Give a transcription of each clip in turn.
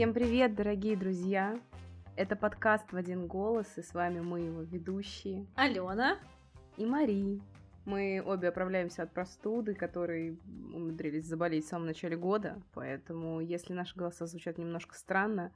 Всем привет, дорогие друзья! Это подкаст в один голос, и с вами мы его ведущие Алена и Мари. Мы обе оправляемся от простуды, которые умудрились заболеть в самом начале года, поэтому если наши голоса звучат немножко странно,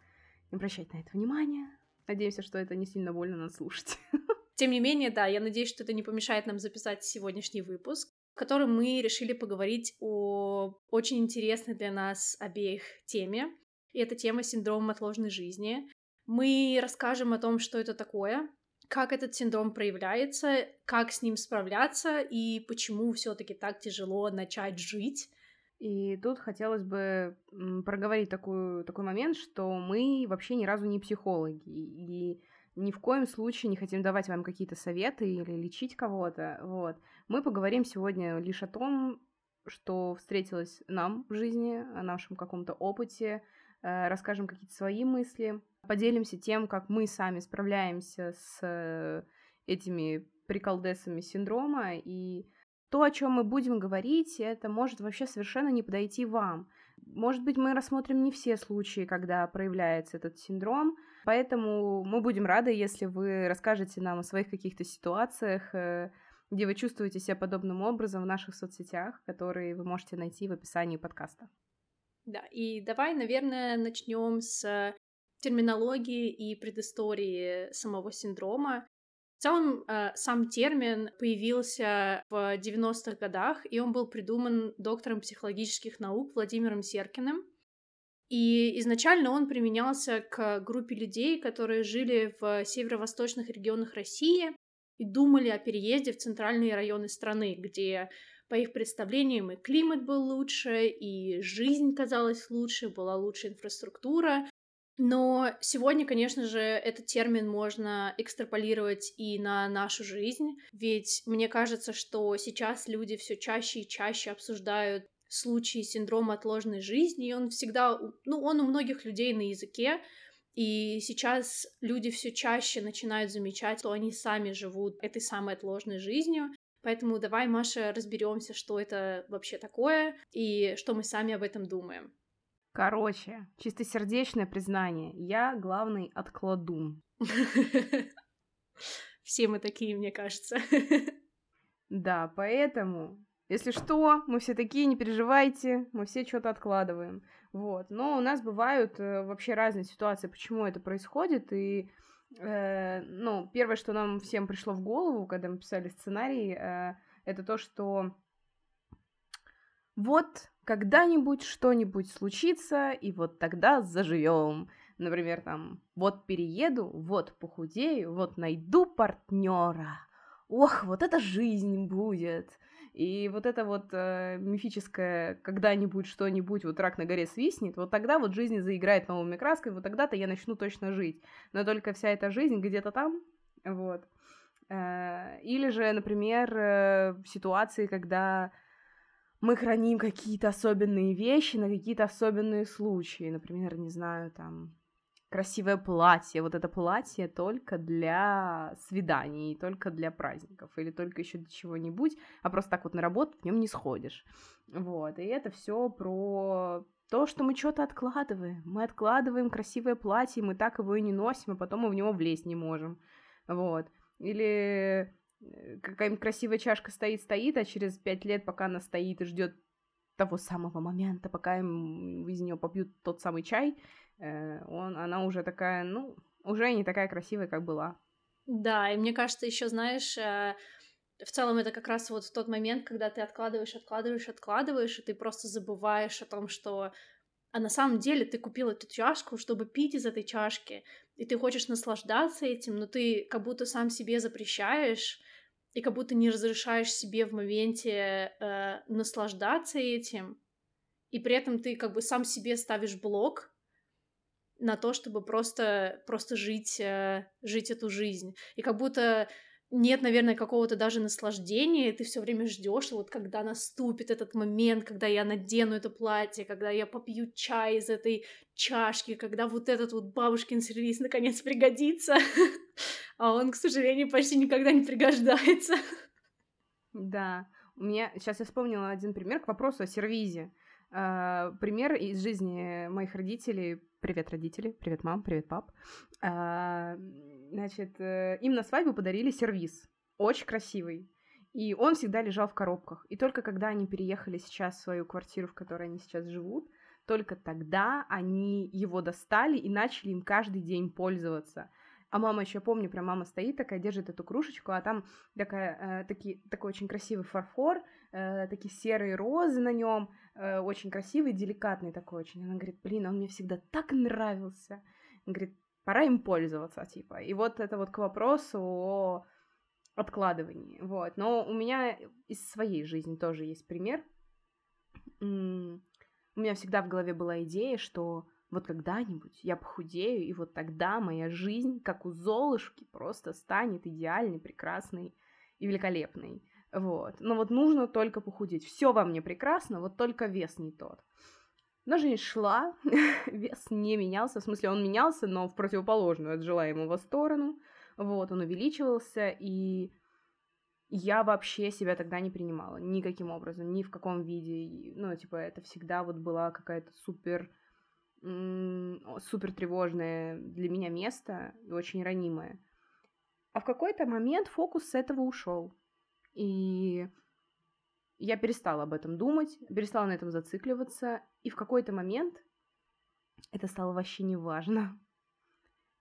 не обращайте на это внимания. Надеемся, что это не сильно больно нас слушать. Тем не менее, да, я надеюсь, что это не помешает нам записать сегодняшний выпуск, в котором мы решили поговорить о очень интересной для нас обеих теме. И это тема синдрома отложенной жизни. Мы расскажем о том, что это такое, как этот синдром проявляется, как с ним справляться и почему все-таки так тяжело начать жить. И тут хотелось бы проговорить такую, такой момент, что мы вообще ни разу не психологи, и ни в коем случае не хотим давать вам какие-то советы или лечить кого-то. Вот. Мы поговорим сегодня лишь о том, что встретилось нам в жизни, о нашем каком-то опыте, расскажем какие-то свои мысли, поделимся тем, как мы сами справляемся с э, этими приколдесами синдрома, и то, о чем мы будем говорить, это может вообще совершенно не подойти вам. Может быть, мы рассмотрим не все случаи, когда проявляется этот синдром, поэтому мы будем рады, если вы расскажете нам о своих каких-то ситуациях, э, где вы чувствуете себя подобным образом в наших соцсетях, которые вы можете найти в описании подкаста. Да, и давай, наверное, начнем с терминологии и предыстории самого синдрома. В целом, э, сам термин появился в 90-х годах, и он был придуман доктором психологических наук Владимиром Серкиным. И изначально он применялся к группе людей, которые жили в северо-восточных регионах России и думали о переезде в центральные районы страны, где, по их представлениям, и климат был лучше, и жизнь казалась лучше, была лучше инфраструктура, но сегодня, конечно же, этот термин можно экстраполировать и на нашу жизнь, ведь мне кажется, что сейчас люди все чаще и чаще обсуждают случаи синдрома отложенной жизни, и он всегда, ну, он у многих людей на языке, и сейчас люди все чаще начинают замечать, что они сами живут этой самой отложенной жизнью. Поэтому давай, Маша, разберемся, что это вообще такое и что мы сами об этом думаем. Короче, чистосердечное признание. Я главный откладун. Все мы такие, мне кажется. Да, поэтому, если что, мы все такие, не переживайте, мы все что-то откладываем. Вот. Но у нас бывают э, вообще разные ситуации, почему это происходит. И, э, ну, первое, что нам всем пришло в голову, когда мы писали сценарий, э, это то, что вот когда-нибудь что-нибудь случится, и вот тогда заживем. Например, там, вот перееду, вот похудею, вот найду партнера. Ох, вот это жизнь будет. И вот это вот э, мифическое когда-нибудь что-нибудь, вот рак на горе свистнет, вот тогда вот жизнь заиграет новыми красками, вот тогда-то я начну точно жить. Но только вся эта жизнь где-то там, вот. Э, или же, например, э, ситуации, когда мы храним какие-то особенные вещи на какие-то особенные случаи. Например, не знаю, там, красивое платье. Вот это платье только для свиданий, только для праздников или только еще для чего-нибудь, а просто так вот на работу в нем не сходишь. Вот, и это все про то, что мы что-то откладываем. Мы откладываем красивое платье, мы так его и не носим, а потом мы в него влезть не можем. Вот. Или Э, какая-нибудь красивая чашка стоит-стоит, а через пять лет, пока она стоит и ждет того самого момента, пока им из нее попьют тот самый чай, э, он, она уже такая, ну, уже не такая красивая, как была. Да, и мне кажется, еще знаешь, э, в целом это как раз вот тот момент, когда ты откладываешь, откладываешь, откладываешь, и ты просто забываешь о том, что а на самом деле ты купил эту чашку, чтобы пить из этой чашки, и ты хочешь наслаждаться этим, но ты как будто сам себе запрещаешь и как будто не разрешаешь себе в моменте э, наслаждаться этим, и при этом ты как бы сам себе ставишь блок на то, чтобы просто, просто жить, э, жить эту жизнь. И как будто нет, наверное, какого-то даже наслаждения, и ты все время ждешь, вот когда наступит этот момент, когда я надену это платье, когда я попью чай из этой чашки, когда вот этот вот бабушкин сервис наконец пригодится, а он, к сожалению, почти никогда не пригождается. Да, у меня сейчас я вспомнила один пример к вопросу о сервизе. Э, пример из жизни моих родителей. Привет, родители. Привет, мам. Привет, пап. Э, значит, э, им на свадьбу подарили сервис. Очень красивый. И он всегда лежал в коробках. И только когда они переехали сейчас в свою квартиру, в которой они сейчас живут, только тогда они его достали и начали им каждый день пользоваться. А мама еще, помню, прям мама стоит такая, держит эту кружечку, а там такая, э, таки, такой очень красивый фарфор, э, такие серые розы на нем, э, очень красивый, деликатный такой очень. Она говорит, блин, он мне всегда так нравился. Говорит, пора им пользоваться, типа. И вот это вот к вопросу о откладывании, вот. Но у меня из своей жизни тоже есть пример. У меня всегда в голове была идея, что вот когда-нибудь я похудею, и вот тогда моя жизнь, как у Золушки, просто станет идеальной, прекрасной и великолепной. Вот. Но вот нужно только похудеть. Все во мне прекрасно, вот только вес не тот. Но жизнь шла, вес не менялся, в смысле он менялся, но в противоположную от желаемого сторону. Вот, он увеличивался, и я вообще себя тогда не принимала никаким образом, ни в каком виде. Ну, типа, это всегда вот была какая-то супер супер тревожное для меня место и очень ранимое. А в какой-то момент фокус с этого ушел. И я перестала об этом думать, перестала на этом зацикливаться, и в какой-то момент это стало вообще не важно.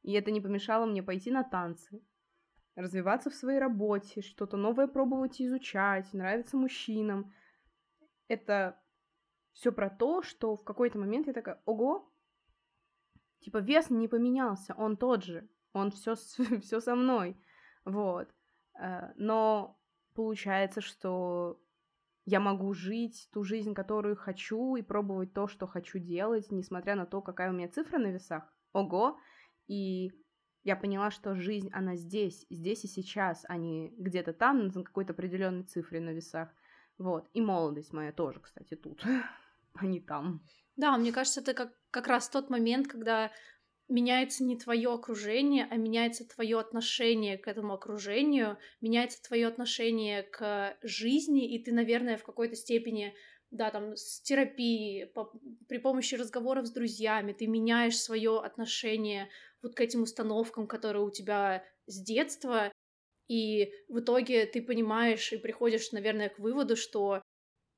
И это не помешало мне пойти на танцы, развиваться в своей работе, что-то новое пробовать и изучать, нравиться мужчинам. Это все про то, что в какой-то момент я такая, ого, Типа вес не поменялся, он тот же, он все, все со мной, вот. Э, но получается, что я могу жить ту жизнь, которую хочу, и пробовать то, что хочу делать, несмотря на то, какая у меня цифра на весах. Ого! И я поняла, что жизнь, она здесь, здесь и сейчас, а не где-то там, на какой-то определенной цифре на весах. Вот. И молодость моя тоже, кстати, тут, а не там. Да, мне кажется, это как, как раз тот момент, когда меняется не твое окружение, а меняется твое отношение к этому окружению, меняется твое отношение к жизни, и ты, наверное, в какой-то степени, да, там, с терапией, по, при помощи разговоров с друзьями, ты меняешь свое отношение вот к этим установкам, которые у тебя с детства, и в итоге ты понимаешь и приходишь, наверное, к выводу, что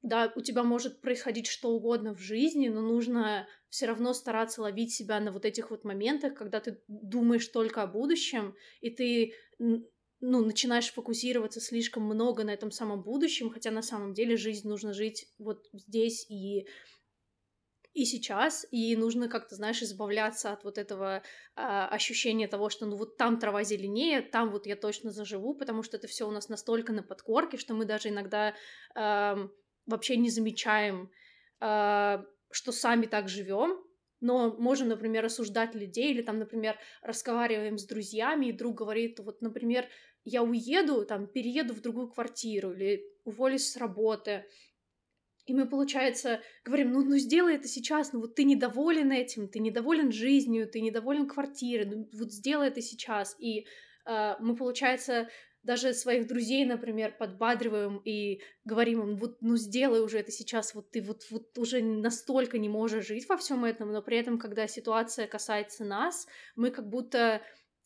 да, у тебя может происходить что угодно в жизни, но нужно все равно стараться ловить себя на вот этих вот моментах, когда ты думаешь только о будущем, и ты ну, начинаешь фокусироваться слишком много на этом самом будущем, хотя на самом деле жизнь нужно жить вот здесь и и сейчас, и нужно как-то, знаешь, избавляться от вот этого а, ощущения того, что ну вот там трава зеленее, там вот я точно заживу, потому что это все у нас настолько на подкорке, что мы даже иногда а, вообще не замечаем, э, что сами так живем, но можем, например, осуждать людей или там, например, разговариваем с друзьями, и друг говорит, вот, например, я уеду, там, перееду в другую квартиру или уволюсь с работы, и мы, получается, говорим, ну, ну сделай это сейчас, ну вот ты недоволен этим, ты недоволен жизнью, ты недоволен квартирой, ну вот сделай это сейчас. И э, мы, получается, даже своих друзей, например, подбадриваем и говорим им, вот, ну, сделай уже это сейчас, вот ты вот, вот уже настолько не можешь жить во всем этом, но при этом, когда ситуация касается нас, мы как будто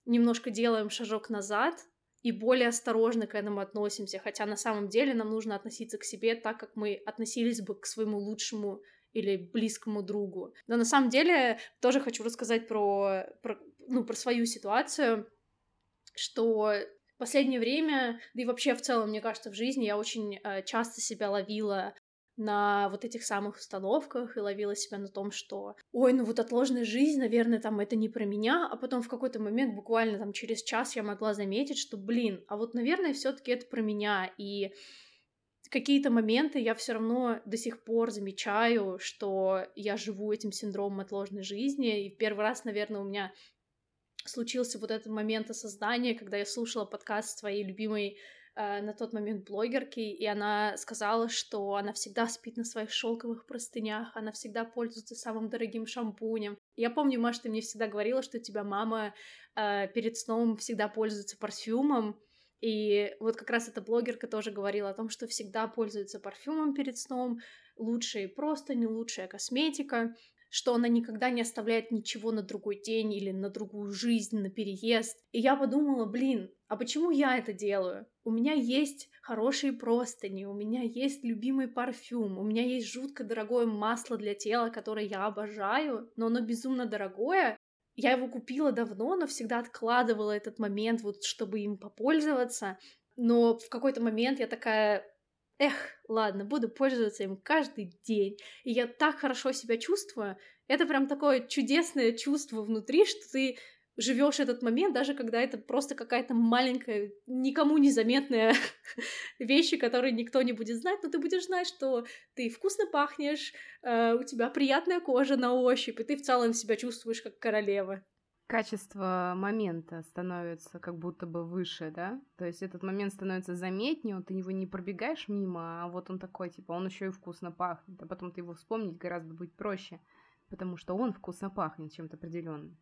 немножко делаем шажок назад и более осторожно к этому относимся, хотя на самом деле нам нужно относиться к себе так, как мы относились бы к своему лучшему или близкому другу. Но на самом деле тоже хочу рассказать про, про, ну, про свою ситуацию, что последнее время, да и вообще в целом, мне кажется, в жизни я очень э, часто себя ловила на вот этих самых установках и ловила себя на том, что ой, ну вот отложенная жизнь, наверное, там это не про меня, а потом в какой-то момент, буквально там через час я могла заметить, что, блин, а вот, наверное, все таки это про меня, и какие-то моменты я все равно до сих пор замечаю, что я живу этим синдромом отложенной жизни, и в первый раз, наверное, у меня случился вот этот момент осознания, когда я слушала подкаст своей любимой э, на тот момент блогерки, и она сказала, что она всегда спит на своих шелковых простынях, она всегда пользуется самым дорогим шампунем. Я помню, Маш, ты мне всегда говорила, что у тебя мама э, перед сном всегда пользуется парфюмом, и вот как раз эта блогерка тоже говорила о том, что всегда пользуется парфюмом перед сном, лучшие просто не лучшая косметика, что она никогда не оставляет ничего на другой день или на другую жизнь, на переезд. И я подумала, блин, а почему я это делаю? У меня есть хорошие простыни, у меня есть любимый парфюм, у меня есть жутко дорогое масло для тела, которое я обожаю, но оно безумно дорогое. Я его купила давно, но всегда откладывала этот момент, вот чтобы им попользоваться. Но в какой-то момент я такая, эх, ладно, буду пользоваться им каждый день. И я так хорошо себя чувствую. Это прям такое чудесное чувство внутри, что ты живешь этот момент, даже когда это просто какая-то маленькая, никому незаметная вещь, которую никто не будет знать, но ты будешь знать, что ты вкусно пахнешь, э, у тебя приятная кожа на ощупь, и ты в целом себя чувствуешь как королева качество момента становится как будто бы выше, да? То есть этот момент становится заметнее, ты его не пробегаешь мимо, а вот он такой, типа, он еще и вкусно пахнет, а потом ты его вспомнить гораздо будет проще, потому что он вкусно пахнет чем-то определенным.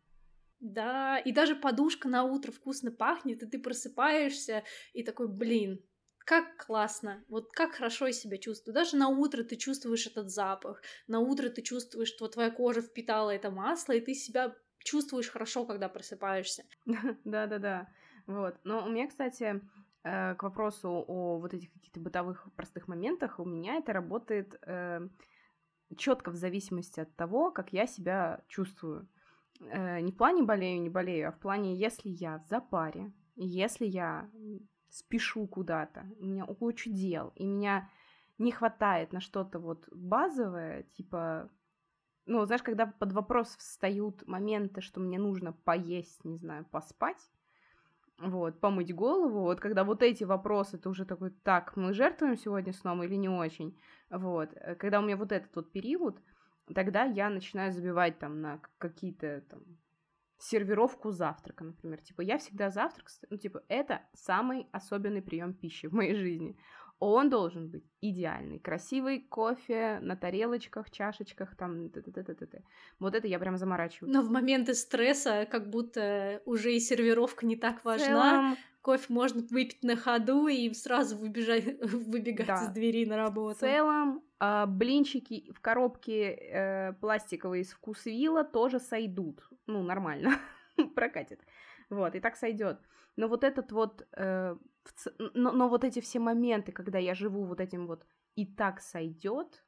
Да, и даже подушка на утро вкусно пахнет, и ты просыпаешься и такой, блин, как классно, вот как хорошо я себя чувствую. Даже на утро ты чувствуешь этот запах, на утро ты чувствуешь, что твоя кожа впитала это масло, и ты себя чувствуешь хорошо, когда просыпаешься. Да-да-да. Вот. Но у меня, кстати, э, к вопросу о вот этих каких-то бытовых простых моментах, у меня это работает э, четко в зависимости от того, как я себя чувствую. Э, не в плане болею, не болею, а в плане, если я в запаре, если я спешу куда-то, у меня куча дел, и меня не хватает на что-то вот базовое, типа ну, знаешь, когда под вопрос встают моменты, что мне нужно поесть, не знаю, поспать, вот, помыть голову, вот, когда вот эти вопросы, ты уже такой, так, мы жертвуем сегодня сном или не очень, вот, э, когда у меня вот этот вот период, тогда я начинаю забивать там на какие-то там сервировку завтрака, например. Типа, я всегда завтрак, ну, типа, это самый особенный прием пищи в моей жизни. Он должен быть идеальный, красивый кофе на тарелочках, чашечках, там, т -т -т -т -т. вот это я прям заморачиваю. Но в моменты стресса как будто уже и сервировка не так важна. Целом... Кофе можно выпить на ходу и сразу выбежать, выбегать да. из двери на работу. В целом, э, блинчики в коробке э, пластиковые из вкусвилла тоже сойдут. Ну, нормально, прокатит. Вот, и так сойдет. Но вот этот вот э, но, но вот эти все моменты, когда я живу вот этим вот и так сойдет,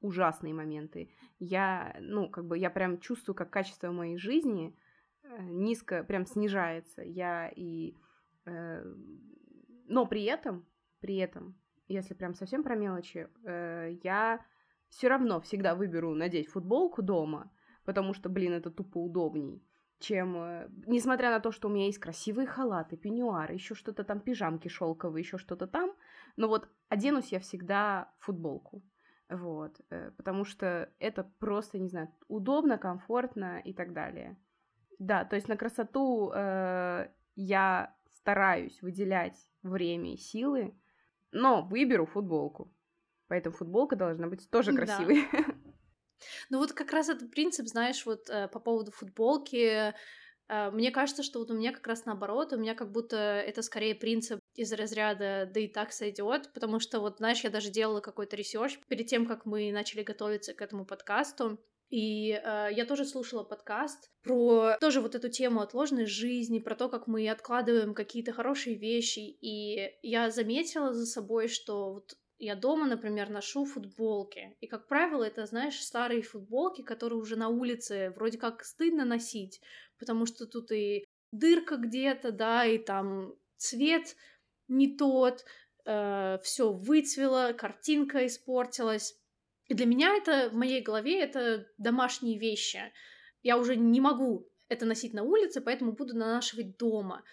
ужасные моменты, я, ну, как бы, я прям чувствую, как качество моей жизни э, низко прям снижается. Я и... Э, но при этом, при этом, если прям совсем про мелочи, э, я все равно всегда выберу надеть футболку дома, потому что, блин, это тупо удобней чем, э, несмотря на то, что у меня есть красивые халаты, пеньюары, еще что-то там, пижамки шелковые, еще что-то там, но вот оденусь я всегда футболку, вот, э, потому что это просто, не знаю, удобно, комфортно и так далее. Да, то есть на красоту э, я стараюсь выделять время и силы, но выберу футболку. Поэтому футболка должна быть тоже красивой. Да. Ну вот как раз этот принцип, знаешь, вот э, по поводу футболки, э, мне кажется, что вот у меня как раз наоборот, у меня как будто это скорее принцип из разряда «да и так сойдет», потому что вот, знаешь, я даже делала какой-то research перед тем, как мы начали готовиться к этому подкасту, и э, я тоже слушала подкаст про тоже вот эту тему отложенной жизни, про то, как мы откладываем какие-то хорошие вещи. И я заметила за собой, что вот я дома, например, ношу футболки. И, как правило, это, знаешь, старые футболки, которые уже на улице вроде как стыдно носить, потому что тут и дырка где-то, да, и там цвет не тот, э, все выцвело, картинка испортилась. И для меня это в моей голове это домашние вещи. Я уже не могу это носить на улице, поэтому буду нанашивать дома.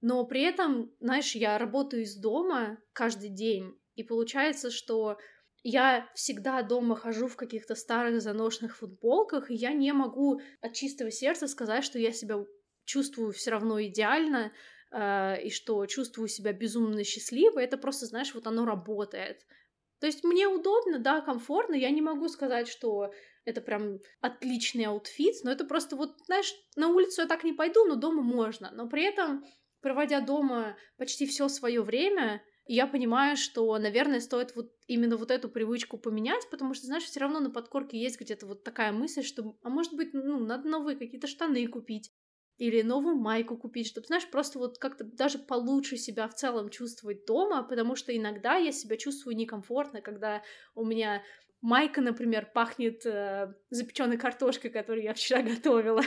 Но при этом, знаешь, я работаю из дома каждый день, и получается, что я всегда дома хожу в каких-то старых заношенных футболках, и я не могу от чистого сердца сказать, что я себя чувствую все равно идеально, э, и что чувствую себя безумно счастливой. Это просто, знаешь, вот оно работает. То есть мне удобно, да, комфортно. Я не могу сказать, что это прям отличный outfit, но это просто вот, знаешь, на улицу я так не пойду, но дома можно. Но при этом, проводя дома почти все свое время, И я понимаю, что, наверное, стоит вот именно вот эту привычку поменять, потому что, знаешь, все равно на подкорке есть где-то вот такая мысль, что, а может быть, ну, надо новые какие-то штаны купить, или новую майку купить, чтобы, знаешь, просто вот как-то даже получше себя в целом чувствовать дома, потому что иногда я себя чувствую некомфортно, когда у меня майка, например, пахнет э, запеченной картошкой, которую я вчера готовила.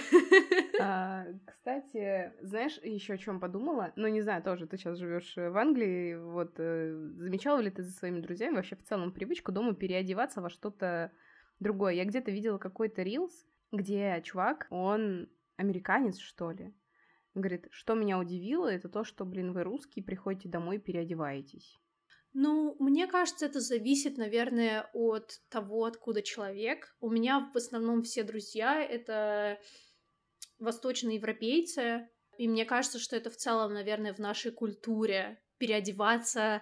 А, кстати, знаешь, еще о чем подумала? Ну, не знаю, тоже ты сейчас живешь в Англии. Вот э, замечала ли ты за своими друзьями вообще в целом привычку дома переодеваться во что-то другое? Я где-то видела какой-то рилс, где чувак, он американец, что ли. Говорит, что меня удивило, это то, что, блин, вы русские, приходите домой переодеваетесь. Ну, мне кажется, это зависит, наверное, от того, откуда человек. У меня в основном все друзья — это восточные европейцы, и мне кажется, что это в целом, наверное, в нашей культуре переодеваться,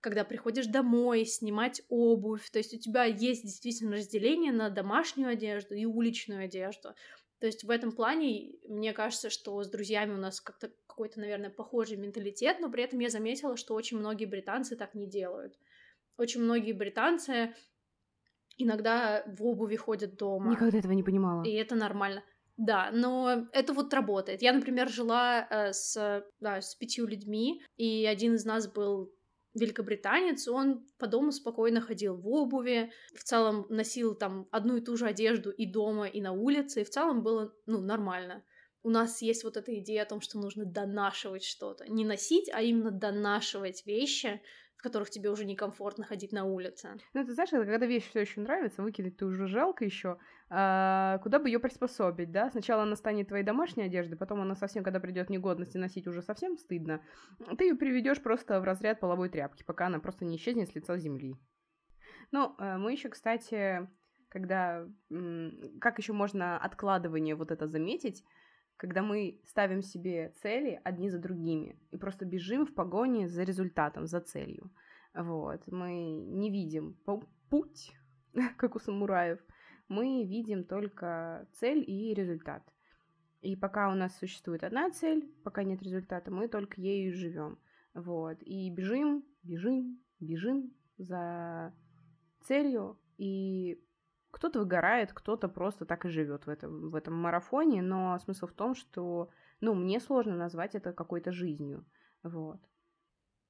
когда приходишь домой, снимать обувь. То есть у тебя есть действительно разделение на домашнюю одежду и уличную одежду. То есть в этом плане мне кажется, что с друзьями у нас как-то какой-то, наверное, похожий менталитет, но при этом я заметила, что очень многие британцы так не делают. Очень многие британцы иногда в обуви ходят дома. Никогда этого не понимала. И это нормально. Да, но это вот работает. Я, например, жила э, с, да, с пятью людьми, и один из нас был великобританец, он по дому спокойно ходил в обуви, в целом носил там одну и ту же одежду и дома, и на улице, и в целом было, ну, нормально. У нас есть вот эта идея о том, что нужно донашивать что-то. Не носить, а именно донашивать вещи, в которых тебе уже некомфортно ходить на улице. Ну, ты знаешь, когда вещь все еще нравится, выкидать ты уже жалко еще, а, куда бы ее приспособить, да? Сначала она станет твоей домашней одеждой, потом она совсем, когда придет негодность и носить уже совсем стыдно, ты ее приведешь просто в разряд половой тряпки, пока она просто не исчезнет с лица земли. Ну, э, мы еще, кстати, когда... Как еще можно откладывание вот это заметить? Когда мы ставим себе цели одни за другими и просто бежим в погоне за результатом, за целью. Вот. Мы не видим путь, как у самураев, мы видим только цель и результат. И пока у нас существует одна цель, пока нет результата, мы только ею живем. Вот. И бежим, бежим, бежим за целью, и кто-то выгорает, кто-то просто так и живет в этом, в этом марафоне, но смысл в том, что, ну, мне сложно назвать это какой-то жизнью, вот.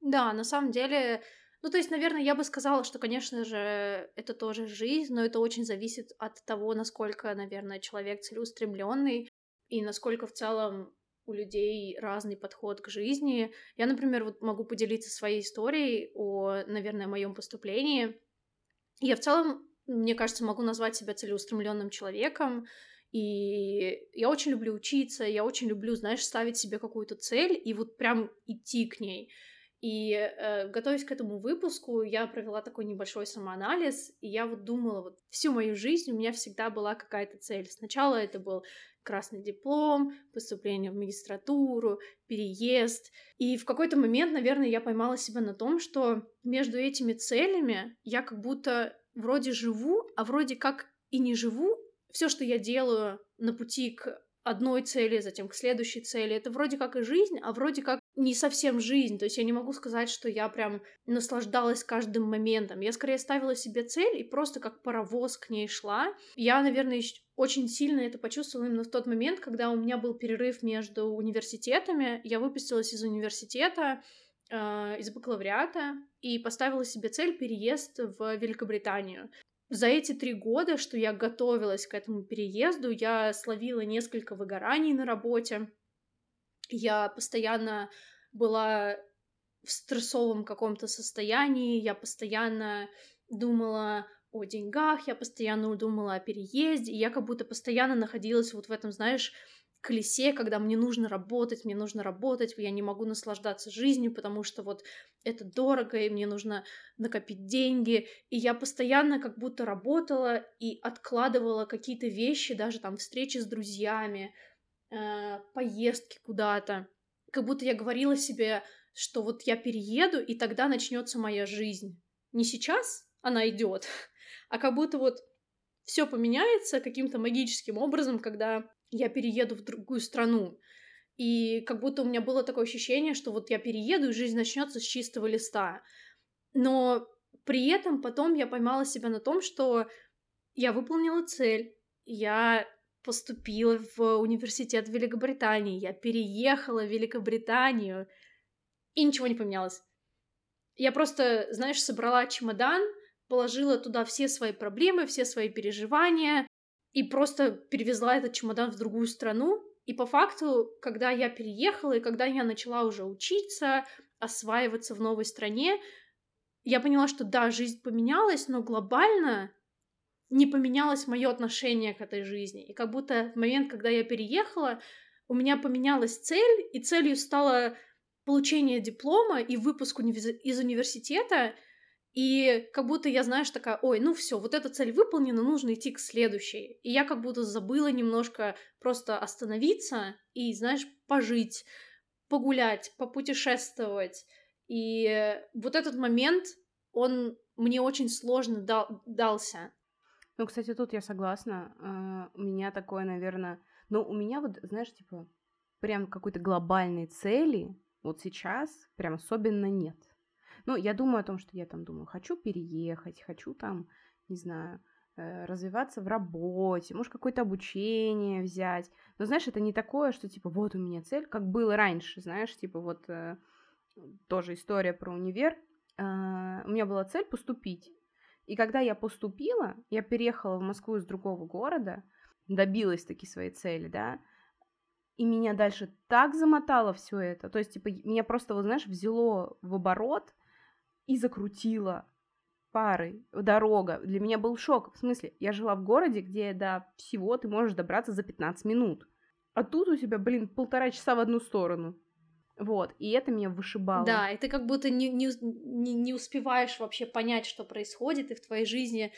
Да, на самом деле, ну, то есть, наверное, я бы сказала, что, конечно же, это тоже жизнь, но это очень зависит от того, насколько, наверное, человек целеустремленный и насколько в целом у людей разный подход к жизни. Я, например, вот могу поделиться своей историей о, наверное, моем поступлении. Я в целом мне кажется, могу назвать себя целеустремленным человеком. И я очень люблю учиться, я очень люблю, знаешь, ставить себе какую-то цель и вот прям идти к ней. И э, готовясь к этому выпуску, я провела такой небольшой самоанализ, и я вот думала, вот всю мою жизнь у меня всегда была какая-то цель. Сначала это был красный диплом, поступление в магистратуру, переезд. И в какой-то момент, наверное, я поймала себя на том, что между этими целями я как будто вроде живу, а вроде как и не живу. Все, что я делаю на пути к одной цели, затем к следующей цели, это вроде как и жизнь, а вроде как не совсем жизнь. То есть я не могу сказать, что я прям наслаждалась каждым моментом. Я скорее ставила себе цель и просто как паровоз к ней шла. Я, наверное, очень сильно это почувствовала именно в тот момент, когда у меня был перерыв между университетами. Я выпустилась из университета, э, из бакалавриата и поставила себе цель переезд в Великобританию. За эти три года, что я готовилась к этому переезду, я словила несколько выгораний на работе. Я постоянно была в стрессовом каком-то состоянии, я постоянно думала о деньгах, я постоянно думала о переезде, и я как будто постоянно находилась вот в этом, знаешь, колесе, когда мне нужно работать, мне нужно работать, я не могу наслаждаться жизнью, потому что вот это дорого, и мне нужно накопить деньги. И я постоянно как будто работала и откладывала какие-то вещи, даже там встречи с друзьями, э, поездки куда-то. Как будто я говорила себе, что вот я перееду, и тогда начнется моя жизнь. Не сейчас она идет, а как будто вот все поменяется каким-то магическим образом, когда я перееду в другую страну. И как будто у меня было такое ощущение, что вот я перееду, и жизнь начнется с чистого листа. Но при этом потом я поймала себя на том, что я выполнила цель, я поступила в университет в Великобритании, я переехала в Великобританию, и ничего не поменялось. Я просто, знаешь, собрала чемодан, положила туда все свои проблемы, все свои переживания, и просто перевезла этот чемодан в другую страну. И по факту, когда я переехала, и когда я начала уже учиться, осваиваться в новой стране, я поняла, что да, жизнь поменялась, но глобально не поменялось мое отношение к этой жизни. И как будто в момент, когда я переехала, у меня поменялась цель, и целью стало получение диплома и выпуск уни- из университета, и как будто я, знаешь, такая, ой, ну все, вот эта цель выполнена, нужно идти к следующей. И я как будто забыла немножко просто остановиться и, знаешь, пожить, погулять, попутешествовать. И вот этот момент, он мне очень сложно дал, дался. Ну, кстати, тут я согласна. Uh, у меня такое, наверное... Ну, у меня вот, знаешь, типа, прям какой-то глобальной цели вот сейчас прям особенно нет. Ну, я думаю о том, что я там думаю, хочу переехать, хочу там, не знаю, э, развиваться в работе, может, какое-то обучение взять. Но, знаешь, это не такое, что, типа, вот у меня цель, как было раньше, знаешь, типа, вот э, тоже история про универ. Э, у меня была цель поступить. И когда я поступила, я переехала в Москву из другого города, добилась таки своей цели, да, и меня дальше так замотало все это. То есть, типа, меня просто, вот знаешь, взяло в оборот и закрутило парой, дорога. Для меня был шок. В смысле, я жила в городе, где до всего ты можешь добраться за 15 минут. А тут у тебя, блин, полтора часа в одну сторону. Вот, и это меня вышибало. Да, и ты как будто не, не, не успеваешь вообще понять, что происходит, и в твоей жизни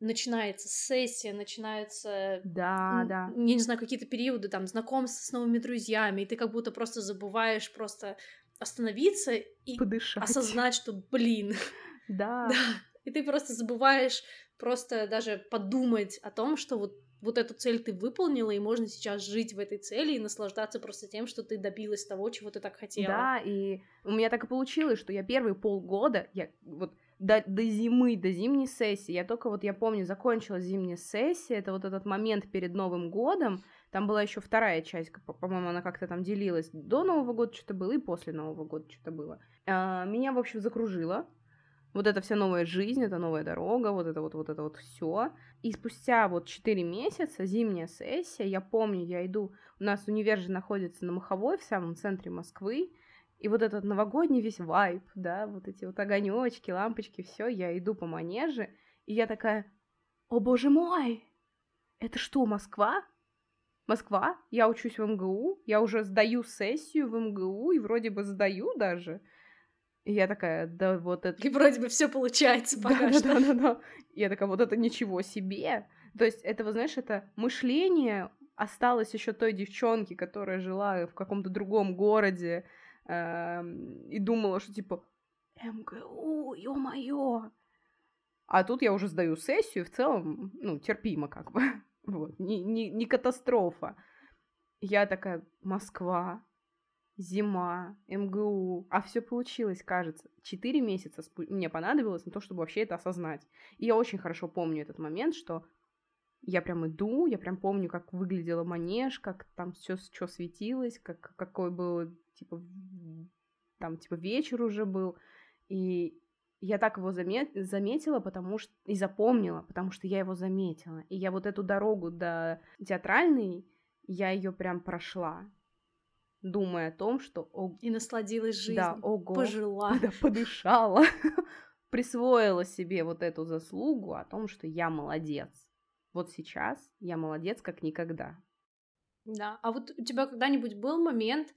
начинается сессия, начинаются... Да, да. Я не знаю, какие-то периоды, там, знакомства с новыми друзьями, и ты как будто просто забываешь просто остановиться и Подышать. осознать, что, блин... Да. да. И ты просто забываешь просто даже подумать о том, что вот вот эту цель ты выполнила, и можно сейчас жить в этой цели и наслаждаться просто тем, что ты добилась того, чего ты так хотела. Да, и у меня так и получилось, что я первые полгода, я вот до, до зимы, до зимней сессии, я только вот, я помню, закончила зимняя сессия, это вот этот момент перед Новым годом, там была еще вторая часть, по-моему, она как-то там делилась, до Нового года что-то было и после Нового года что-то было. А, меня, в общем, закружило, вот эта вся новая жизнь, это новая дорога, вот это вот, вот это вот все. И спустя вот 4 месяца, зимняя сессия, я помню, я иду, у нас универ же находится на Маховой, в самом центре Москвы, и вот этот новогодний весь вайб, да, вот эти вот огонечки, лампочки, все, я иду по манеже, и я такая, о боже мой, это что, Москва? Москва? Я учусь в МГУ, я уже сдаю сессию в МГУ, и вроде бы сдаю даже. И я такая, да вот это... И вроде бы все получается пока да, что. Да, да, да. Я такая, вот это ничего себе. То есть это, вы знаешь, это мышление осталось еще той девчонки, которая жила в каком-то другом городе, и думала, что типа МГУ, ё-моё. А тут я уже сдаю сессию, в целом, ну, терпимо как бы. Вот, не, не, не катастрофа. Я такая, Москва, зима, МГУ, а все получилось, кажется. Четыре месяца мне понадобилось на то, чтобы вообще это осознать. И я очень хорошо помню этот момент, что я прям иду, я прям помню, как выглядела манеж, как там все что светилось, как, какой был типа, там, типа, вечер уже был, и я так его замет... заметила, потому что... и запомнила, потому что я его заметила. И я вот эту дорогу до театральной, я ее прям прошла, думая о том, что... О... И насладилась жизнью. Да, ого. Пожила. Да, подышала. Присвоила себе вот эту заслугу о том, что я молодец. Вот сейчас я молодец как никогда. Да, а вот у тебя когда-нибудь был момент,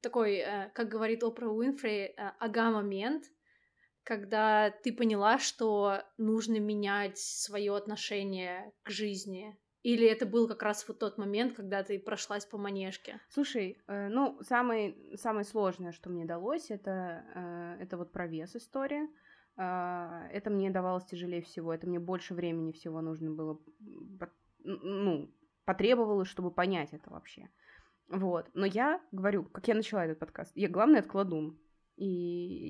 такой, э, как говорит Опра Уинфрей, э, ага-момент, когда ты поняла, что нужно менять свое отношение к жизни? Или это был как раз вот тот момент, когда ты прошлась по манежке? Слушай, э, ну, самое, самое сложное, что мне далось, это, э, это вот про вес история. Э, это мне давалось тяжелее всего, это мне больше времени всего нужно было, ну, потребовалось, чтобы понять это вообще. Вот. Но я говорю, как я начала этот подкаст, я главный откладун. И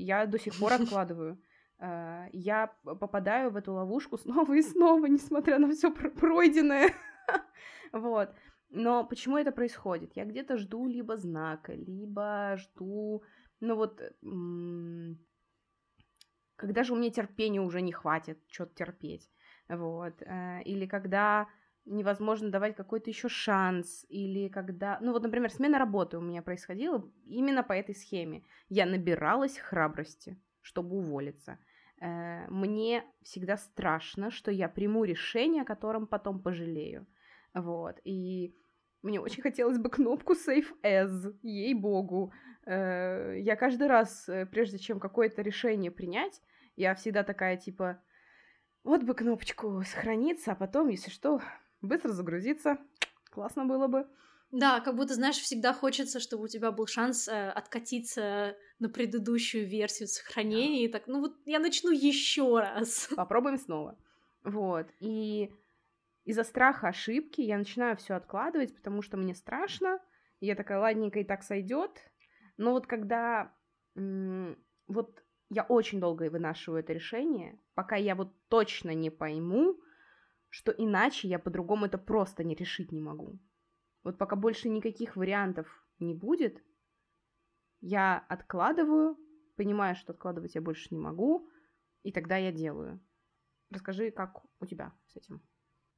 я до сих пор откладываю. Э, я попадаю в эту ловушку снова и снова, несмотря на все пройденное. Вот. Но почему это происходит? Я где-то жду либо знака, либо жду, ну вот, когда же у меня терпения уже не хватит, что-то терпеть, вот, э, или когда невозможно давать какой-то еще шанс, или когда, ну вот, например, смена работы у меня происходила именно по этой схеме. Я набиралась храбрости, чтобы уволиться. Э, мне всегда страшно, что я приму решение, о котором потом пожалею. Вот, и мне очень хотелось бы кнопку Save As, ей-богу. Э, я каждый раз, э, прежде чем какое-то решение принять, я всегда такая, типа, вот бы кнопочку сохраниться, а потом, если что, быстро загрузиться. Классно было бы. Да, как будто, знаешь, всегда хочется, чтобы у тебя был шанс э, откатиться на предыдущую версию сохранения. И так, ну вот я начну еще раз. Попробуем снова. Вот. И из-за страха ошибки я начинаю все откладывать, потому что мне страшно. И я такая, ладненько, и так сойдет. Но вот когда м- вот я очень долго вынашиваю это решение, пока я вот точно не пойму, что иначе я по-другому это просто не решить не могу. Вот пока больше никаких вариантов не будет, я откладываю, понимаю, что откладывать я больше не могу, и тогда я делаю. Расскажи, как у тебя с этим?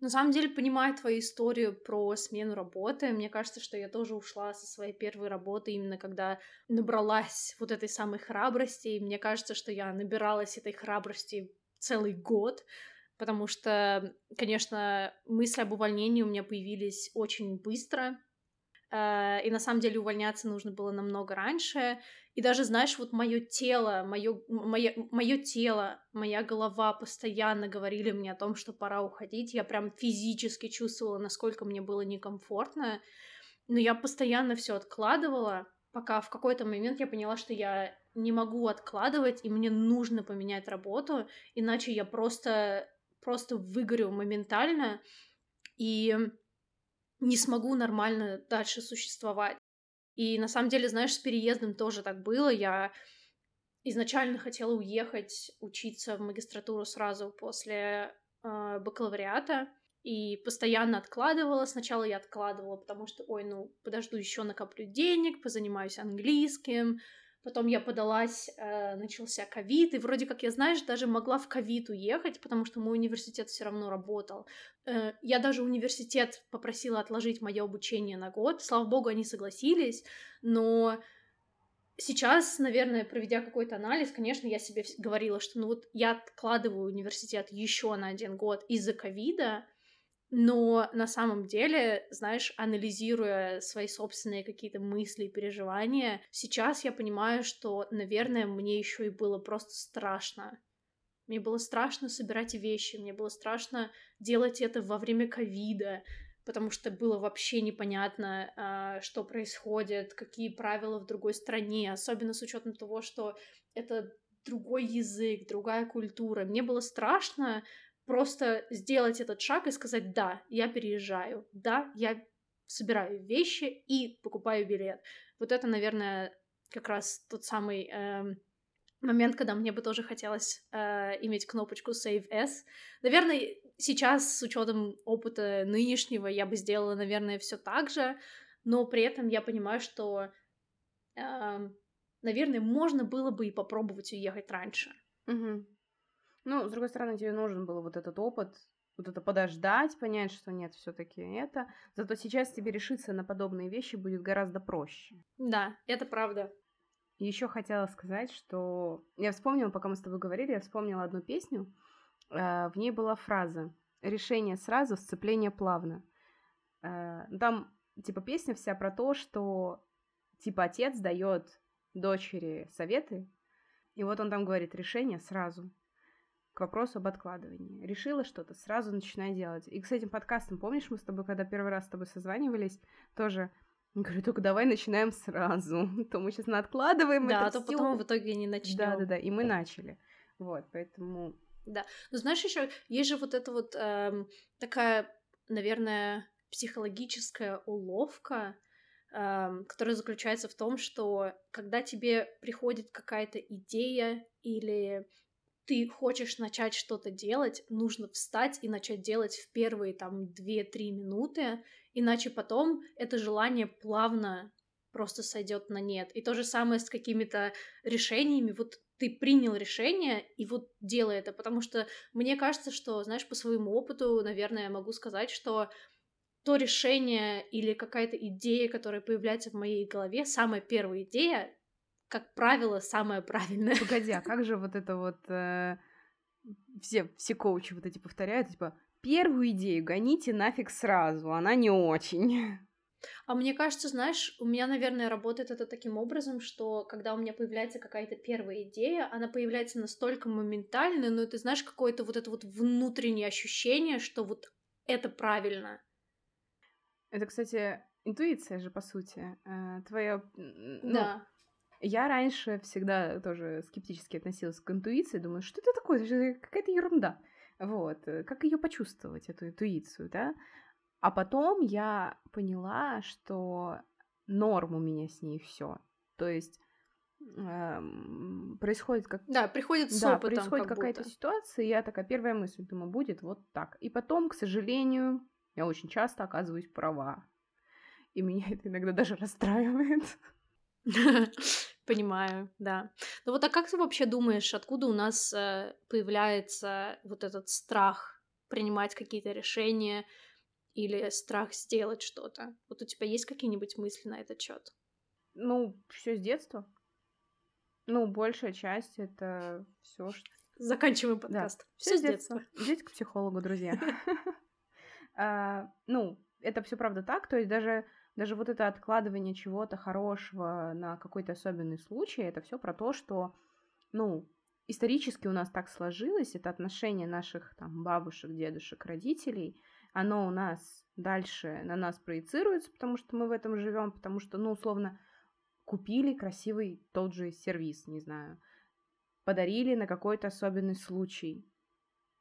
На самом деле, понимая твою историю про смену работы, мне кажется, что я тоже ушла со своей первой работы именно когда набралась вот этой самой храбрости. И мне кажется, что я набиралась этой храбрости целый год, потому что, конечно, мысли об увольнении у меня появились очень быстро, э, и на самом деле увольняться нужно было намного раньше. И даже, знаешь, вот мое тело, мое, мое, мое тело, моя голова постоянно говорили мне о том, что пора уходить. Я прям физически чувствовала, насколько мне было некомфортно. Но я постоянно все откладывала, пока в какой-то момент я поняла, что я не могу откладывать, и мне нужно поменять работу, иначе я просто, просто выгорю моментально и не смогу нормально дальше существовать. И на самом деле, знаешь, с переездом тоже так было. Я изначально хотела уехать учиться в магистратуру сразу после э, бакалавриата и постоянно откладывала. Сначала я откладывала, потому что, ой, ну, подожду еще накоплю денег, позанимаюсь английским, Потом я подалась, э, начался ковид, и вроде как я, знаешь, даже могла в ковид уехать, потому что мой университет все равно работал. Э, я даже университет попросила отложить мое обучение на год. Слава богу, они согласились, но сейчас, наверное, проведя какой-то анализ, конечно, я себе говорила, что ну вот я откладываю университет еще на один год из-за ковида, но на самом деле, знаешь, анализируя свои собственные какие-то мысли и переживания, сейчас я понимаю, что, наверное, мне еще и было просто страшно. Мне было страшно собирать вещи, мне было страшно делать это во время ковида, потому что было вообще непонятно, а, что происходит, какие правила в другой стране, особенно с учетом того, что это другой язык, другая культура. Мне было страшно, просто сделать этот шаг и сказать, да, я переезжаю, да, я собираю вещи и покупаю билет. Вот это, наверное, как раз тот самый э, момент, когда мне бы тоже хотелось э, иметь кнопочку Save S. Наверное, сейчас с учетом опыта нынешнего я бы сделала, наверное, все так же, но при этом я понимаю, что, э, наверное, можно было бы и попробовать уехать раньше. Угу. Ну, с другой стороны, тебе нужен был вот этот опыт, вот это подождать, понять, что нет, все-таки это. Зато сейчас тебе решиться на подобные вещи будет гораздо проще. Да, это правда. Еще хотела сказать, что я вспомнила, пока мы с тобой говорили, я вспомнила одну песню. Э, в ней была фраза «Решение сразу, сцепление плавно». Э, там, типа, песня вся про то, что, типа, отец дает дочери советы, и вот он там говорит «решение сразу» к вопросу об откладывании. Решила что-то, сразу начинай делать. И с этим подкастом, помнишь, мы с тобой, когда первый раз с тобой созванивались, тоже говорю, только давай начинаем сразу. То мы сейчас откладываем да, а то всё. потом в итоге не начнем. Да, да, да. И мы начали. Вот, поэтому. Да. Но знаешь, еще есть же вот эта вот эм, такая, наверное, психологическая уловка, эм, который заключается в том, что когда тебе приходит какая-то идея или ты хочешь начать что-то делать, нужно встать и начать делать в первые там 2-3 минуты, иначе потом это желание плавно просто сойдет на нет. И то же самое с какими-то решениями. Вот ты принял решение и вот делай это, потому что мне кажется, что, знаешь, по своему опыту, наверное, я могу сказать, что то решение или какая-то идея, которая появляется в моей голове, самая первая идея, как правило, самое правильное. Погоди, а как же вот это вот... Э, все, все коучи вот эти повторяют, типа, первую идею гоните нафиг сразу, она не очень. А мне кажется, знаешь, у меня, наверное, работает это таким образом, что когда у меня появляется какая-то первая идея, она появляется настолько моментально, но ты знаешь, какое-то вот это вот внутреннее ощущение, что вот это правильно. Это, кстати, интуиция же, по сути. Э, Твоя... Ну, да. Я раньше всегда тоже скептически относилась к интуиции, думаю, что это такое, это же какая-то ерунда. Вот, э, как ее почувствовать, эту интуицию, да? А потом я поняла, что норм у меня с ней все. То есть эм, происходит как... Да, приходит с да, опытом происходит как какая-то будто. ситуация, и я такая, первая мысль, думаю, будет вот так. И потом, к сожалению, я очень часто оказываюсь права. И меня это иногда даже расстраивает. Понимаю, да. Ну вот а как ты вообще думаешь, откуда у нас э, появляется вот этот страх принимать какие-то решения или страх сделать что-то? Вот у тебя есть какие-нибудь мысли на этот счет? Ну, все с детства. Ну, большая часть это все, что... Заканчиваем подкаст. Все с детства. Идите к психологу, друзья. А, ну, это все правда так, то есть даже даже вот это откладывание чего-то хорошего на какой-то особенный случай, это все про то, что, ну, исторически у нас так сложилось, это отношение наших там бабушек, дедушек, родителей, оно у нас дальше на нас проецируется, потому что мы в этом живем, потому что, ну, условно, купили красивый тот же сервис, не знаю, подарили на какой-то особенный случай.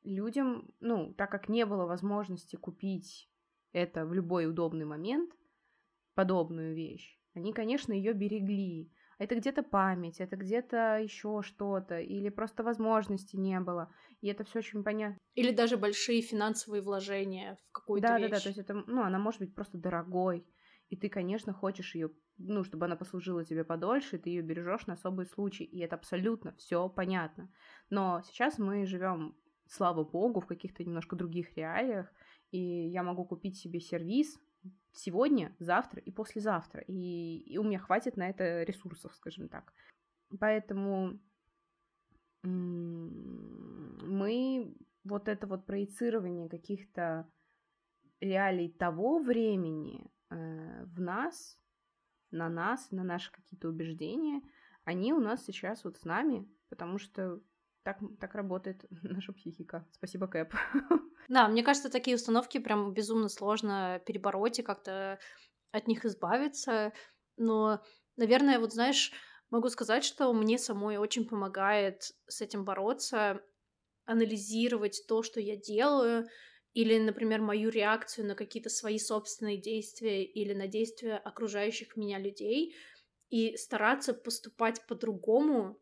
Людям, ну, так как не было возможности купить это в любой удобный момент, подобную вещь, они, конечно, ее берегли. Это где-то память, это где-то еще что-то, или просто возможности не было. И это все очень понятно. Или даже большие финансовые вложения в какую-то да, вещь. Да, да, то есть это, ну, она может быть просто дорогой. И ты, конечно, хочешь ее, ну, чтобы она послужила тебе подольше, и ты ее бережешь на особый случай. И это абсолютно все понятно. Но сейчас мы живем, слава богу, в каких-то немножко других реалиях. И я могу купить себе сервис, сегодня, завтра и послезавтра. И, и у меня хватит на это ресурсов, скажем так. Поэтому мы вот это вот проецирование каких-то реалий того времени э, в нас, на нас, на наши какие-то убеждения, они у нас сейчас вот с нами, потому что так, так работает наша психика. Спасибо, Кэп. Да, мне кажется, такие установки прям безумно сложно перебороть и как-то от них избавиться. Но, наверное, вот знаешь, могу сказать, что мне самой очень помогает с этим бороться, анализировать то, что я делаю, или, например, мою реакцию на какие-то свои собственные действия или на действия окружающих меня людей, и стараться поступать по-другому,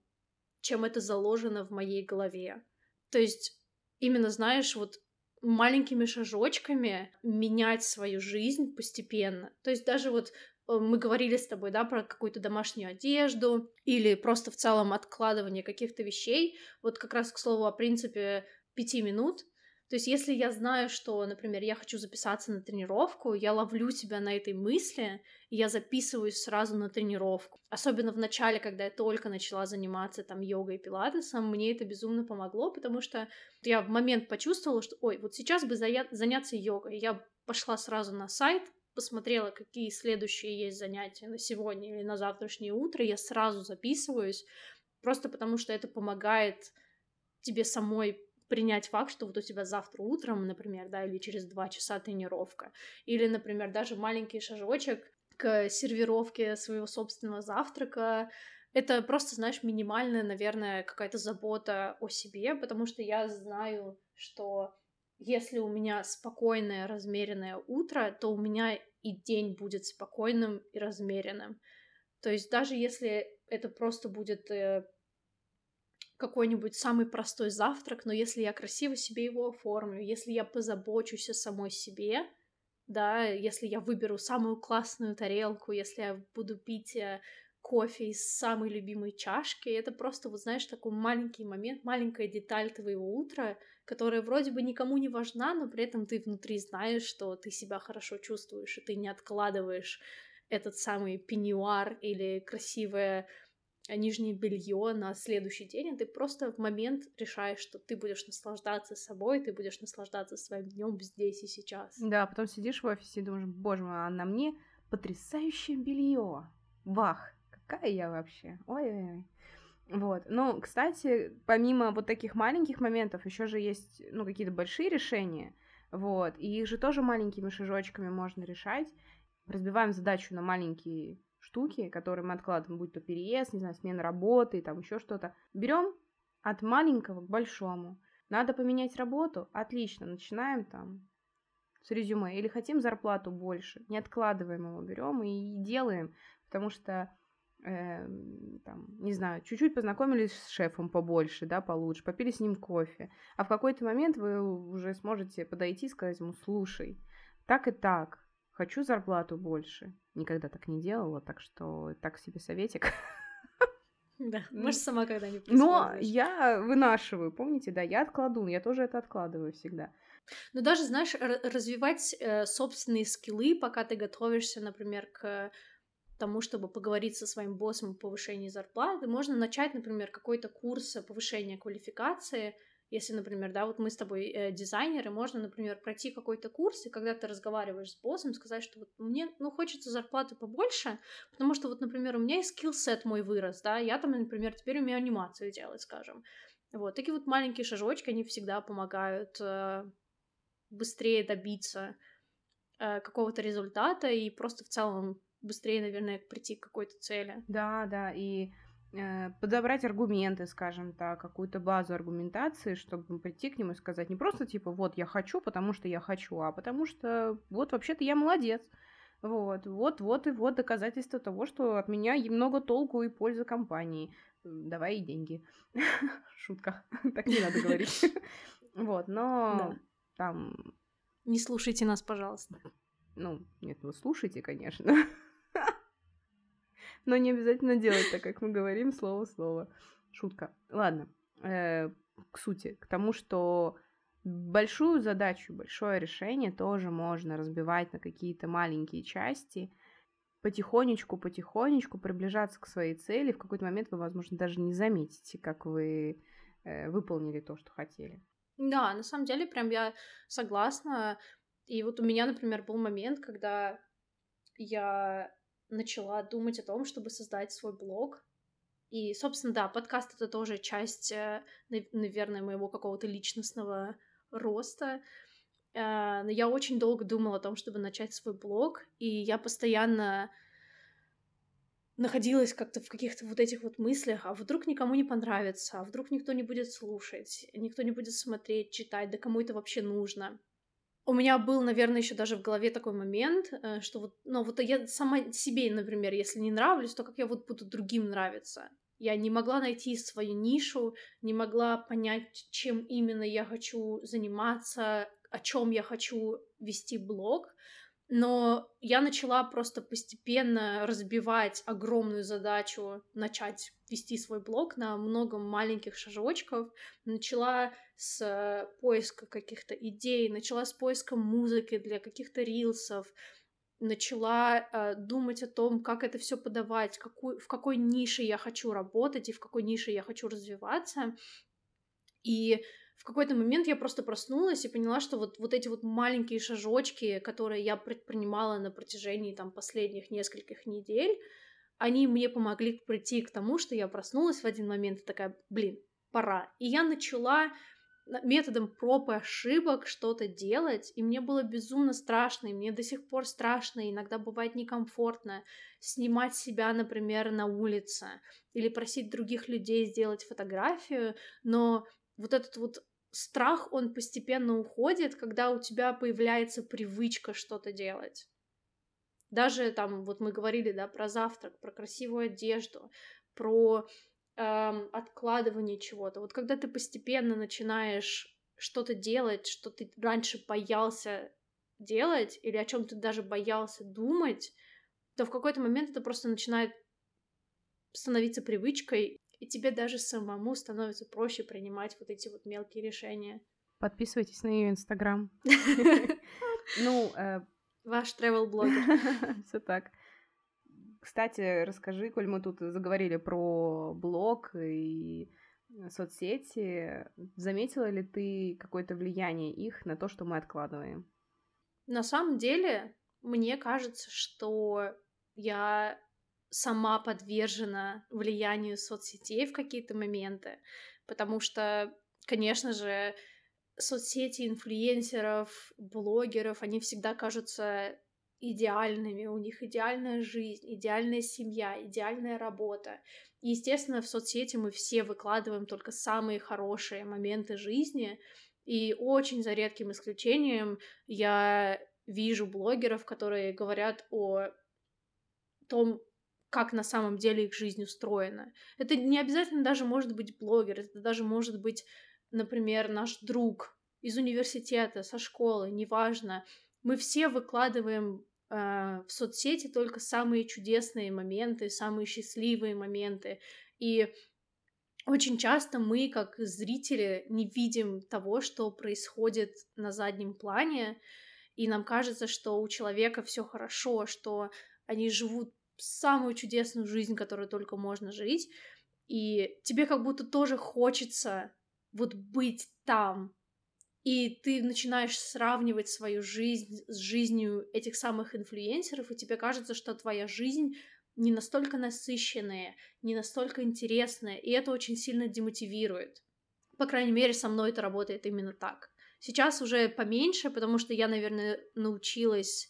чем это заложено в моей голове. То есть именно, знаешь, вот маленькими шажочками менять свою жизнь постепенно. То есть даже вот э, мы говорили с тобой, да, про какую-то домашнюю одежду или просто в целом откладывание каких-то вещей. Вот как раз к слову о принципе пяти минут. То есть, если я знаю, что, например, я хочу записаться на тренировку, я ловлю себя на этой мысли, и я записываюсь сразу на тренировку. Особенно в начале, когда я только начала заниматься там йогой и пилатесом, мне это безумно помогло, потому что я в момент почувствовала, что, ой, вот сейчас бы заняться йогой. Я пошла сразу на сайт, посмотрела, какие следующие есть занятия на сегодня или на завтрашнее утро, я сразу записываюсь, просто потому что это помогает тебе самой принять факт, что вот у тебя завтра утром, например, да, или через два часа тренировка, или, например, даже маленький шажочек к сервировке своего собственного завтрака, это просто, знаешь, минимальная, наверное, какая-то забота о себе, потому что я знаю, что если у меня спокойное, размеренное утро, то у меня и день будет спокойным и размеренным. То есть даже если это просто будет э, какой-нибудь самый простой завтрак, но если я красиво себе его оформлю, если я позабочусь о самой себе, да, если я выберу самую классную тарелку, если я буду пить э, кофе из самой любимой чашки, это просто, вот знаешь, такой маленький момент, маленькая деталь твоего утра, которая вроде бы никому не важна, но при этом ты внутри знаешь, что ты себя хорошо чувствуешь, и ты не откладываешь этот самый пеньюар или красивое нижнее белье на следующий день, и ты просто в момент решаешь, что ты будешь наслаждаться собой, ты будешь наслаждаться своим днем здесь и сейчас. Да, потом сидишь в офисе и думаешь, боже мой, а на мне потрясающее белье. Вах, какая я вообще? Ой-ой-ой. Вот. Ну, кстати, помимо вот таких маленьких моментов, еще же есть, ну, какие-то большие решения. Вот. И их же тоже маленькими шажочками можно решать. Разбиваем задачу на маленькие штуки, которые мы откладываем, будь то переезд, не знаю, смена работы, там еще что-то. Берем от маленького к большому. Надо поменять работу? Отлично, начинаем там с резюме. Или хотим зарплату больше? Не откладываем его, берем и делаем, потому что э, там, не знаю, чуть-чуть познакомились с шефом побольше, да, получше, попили с ним кофе, а в какой-то момент вы уже сможете подойти и сказать ему, слушай, так и так, хочу зарплату больше. Никогда так не делала, так что так себе советик. Да, может, сама когда-нибудь Но я вынашиваю, помните, да, я откладу, я тоже это откладываю всегда. Но даже, знаешь, развивать э, собственные скиллы, пока ты готовишься, например, к тому, чтобы поговорить со своим боссом о повышении зарплаты, можно начать, например, какой-то курс повышения квалификации, если, например, да, вот мы с тобой э, дизайнеры, можно, например, пройти какой-то курс, и когда ты разговариваешь с боссом, сказать, что вот мне, ну, хочется зарплаты побольше, потому что вот, например, у меня и скилл-сет мой вырос, да, я там, например, теперь умею анимацию делать, скажем. Вот, такие вот маленькие шажочки, они всегда помогают э, быстрее добиться э, какого-то результата и просто в целом быстрее, наверное, прийти к какой-то цели. Да, да, и подобрать аргументы, скажем так, какую-то базу аргументации, чтобы прийти к нему и сказать не просто типа вот я хочу, потому что я хочу, а потому что вот вообще-то я молодец. Вот, вот, вот и вот доказательство того, что от меня много толку и пользы компании. Давай и деньги. Шутка. Так не надо говорить. Вот, но там... Не слушайте нас, пожалуйста. Ну, нет, вы слушайте, конечно. Но не обязательно делать так, как мы говорим, слово-слово. Шутка. Ладно, э, к сути, к тому, что большую задачу, большое решение тоже можно разбивать на какие-то маленькие части, потихонечку, потихонечку приближаться к своей цели. В какой-то момент вы, возможно, даже не заметите, как вы э, выполнили то, что хотели. Да, на самом деле, прям я согласна. И вот у меня, например, был момент, когда я начала думать о том, чтобы создать свой блог. И, собственно, да, подкаст это тоже часть, э, наверное, моего какого-то личностного роста. Э, но я очень долго думала о том, чтобы начать свой блог, и я постоянно находилась как-то в каких-то вот этих вот мыслях, а вдруг никому не понравится, а вдруг никто не будет слушать, никто не будет смотреть, читать, да кому это вообще нужно у меня был, наверное, еще даже в голове такой момент, э, что вот, ну, вот я сама себе, например, если не нравлюсь, то как я вот буду другим нравиться? Я не могла найти свою нишу, не могла понять, чем именно я хочу заниматься, о чем я хочу вести блог но я начала просто постепенно разбивать огромную задачу начать вести свой блог на много маленьких шажочков. Начала с поиска каких-то идей, начала с поиска музыки для каких-то рилсов, начала э, думать о том, как это все подавать, какую, в какой нише я хочу работать и в какой нише я хочу развиваться. И какой-то момент я просто проснулась и поняла, что вот, вот эти вот маленькие шажочки, которые я предпринимала на протяжении там последних нескольких недель, они мне помогли прийти к тому, что я проснулась в один момент и такая, блин, пора. И я начала методом проб и ошибок что-то делать, и мне было безумно страшно, и мне до сих пор страшно, иногда бывает некомфортно снимать себя, например, на улице, или просить других людей сделать фотографию, но вот этот вот страх, он постепенно уходит, когда у тебя появляется привычка что-то делать. Даже там, вот мы говорили, да, про завтрак, про красивую одежду, про эм, откладывание чего-то. Вот когда ты постепенно начинаешь что-то делать, что ты раньше боялся делать, или о чем ты даже боялся думать, то в какой-то момент это просто начинает становиться привычкой, и тебе даже самому становится проще принимать вот эти вот мелкие решения. Подписывайтесь на ее инстаграм. Ну, э, ваш travel блогер. Все так. Кстати, расскажи, коль мы тут заговорили про блог и соцсети, заметила ли ты какое-то влияние их на то, что мы откладываем? На самом деле, мне кажется, что я сама подвержена влиянию соцсетей в какие-то моменты, потому что, конечно же, соцсети инфлюенсеров, блогеров, они всегда кажутся идеальными, у них идеальная жизнь, идеальная семья, идеальная работа. И, естественно, в соцсети мы все выкладываем только самые хорошие моменты жизни, и очень за редким исключением я вижу блогеров, которые говорят о том, как на самом деле их жизнь устроена. Это не обязательно даже может быть блогер, это даже может быть, например, наш друг из университета, со школы, неважно. Мы все выкладываем э, в соцсети только самые чудесные моменты, самые счастливые моменты. И очень часто мы, как зрители, не видим того, что происходит на заднем плане, и нам кажется, что у человека все хорошо, что они живут самую чудесную жизнь, которую только можно жить, и тебе как будто тоже хочется вот быть там, и ты начинаешь сравнивать свою жизнь с жизнью этих самых инфлюенсеров, и тебе кажется, что твоя жизнь не настолько насыщенные, не настолько интересные, и это очень сильно демотивирует. По крайней мере, со мной это работает именно так. Сейчас уже поменьше, потому что я, наверное, научилась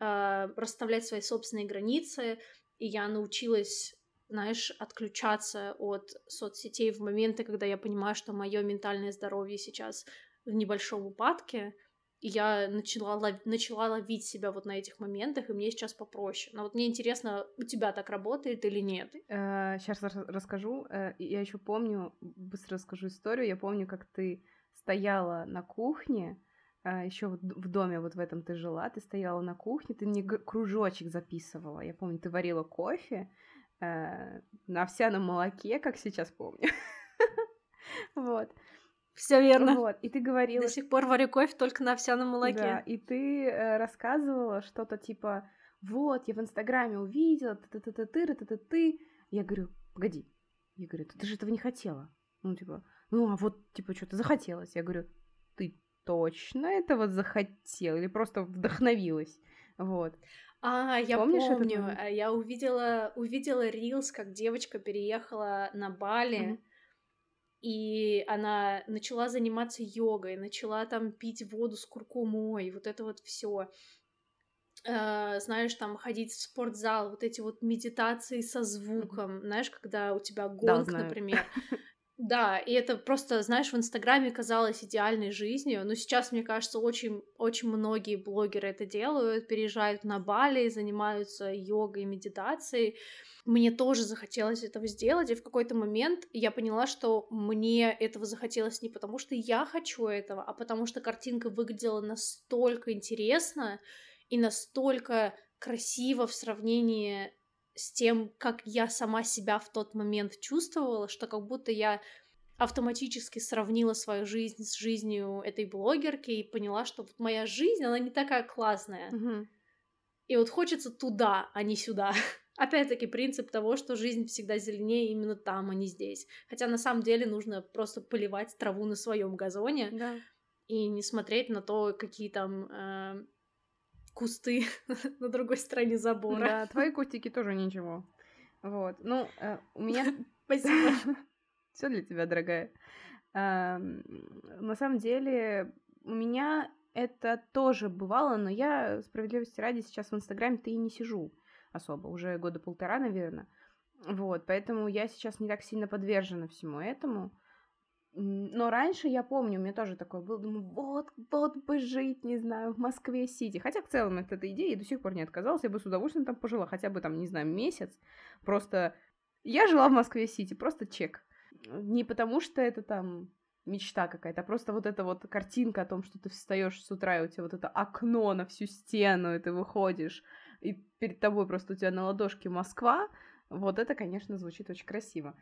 расставлять свои собственные границы, и я научилась, знаешь, отключаться от соцсетей в моменты, когда я понимаю, что мое ментальное здоровье сейчас в небольшом упадке, и я начала, лов... начала ловить себя вот на этих моментах, и мне сейчас попроще. Но вот мне интересно, у тебя так работает или нет? Сейчас э, расскажу. Э, я еще помню, быстро расскажу историю. Я помню, как ты стояла на кухне, э, еще вот в доме вот в этом ты жила, ты стояла на кухне, ты мне кружочек записывала. Я помню, ты варила кофе на овсяном молоке, как сейчас помню. Вот. Все верно. Вот, и ты говорила... До сих пор варю кофе только на овсяном молоке. Да, и ты э, рассказывала что-то типа, вот, я в Инстаграме увидела, ты ты ты ты ты ты ты Я говорю, погоди. Я говорю, ты же этого не хотела. Ну, типа, ну, а вот, типа, что-то захотелось. Я говорю, ты точно этого захотела или просто вдохновилась? Вот. А, я Помнишь помню. Это? Я увидела, увидела Рилс, как девочка переехала на Бали. Mm-hmm и она начала заниматься йогой, начала там пить воду с куркумой, вот это вот все. Uh, знаешь, там ходить в спортзал, вот эти вот медитации со звуком, знаешь, когда у тебя гонг, да, например. Да, и это просто, знаешь, в Инстаграме казалось идеальной жизнью, но сейчас, мне кажется, очень, очень многие блогеры это делают, переезжают на Бали, занимаются йогой медитацией, мне тоже захотелось этого сделать, и в какой-то момент я поняла, что мне этого захотелось не потому, что я хочу этого, а потому что картинка выглядела настолько интересно и настолько красиво в сравнении с тем, как я сама себя в тот момент чувствовала, что как будто я автоматически сравнила свою жизнь с жизнью этой блогерки и поняла, что вот моя жизнь, она не такая классная. Mm-hmm. И вот хочется туда, а не сюда. Опять-таки принцип того, что жизнь всегда зеленее именно там, а не здесь. Хотя на самом деле нужно просто поливать траву на своем газоне да. и не смотреть на то, какие там э, кусты на другой стороне забора. Да, твои кустики тоже ничего. Вот. Ну, э, у меня... Спасибо. Все для тебя, дорогая. На самом деле, у меня это тоже бывало, но я, справедливости ради, сейчас в Инстаграме-то и не сижу особо, уже года полтора, наверное. Вот, поэтому я сейчас не так сильно подвержена всему этому. Но раньше я помню, у меня тоже такое было, думаю, вот, вот бы жить, не знаю, в Москве-Сити. Хотя в целом от этой идеи до сих пор не отказалась, я бы с удовольствием там пожила, хотя бы там, не знаю, месяц. Просто я жила в Москве-Сити, просто чек. Не потому что это там мечта какая-то, а просто вот эта вот картинка о том, что ты встаешь с утра, и у тебя вот это окно на всю стену, и ты выходишь, и перед тобой просто у тебя на ладошке Москва, вот это, конечно, звучит очень красиво.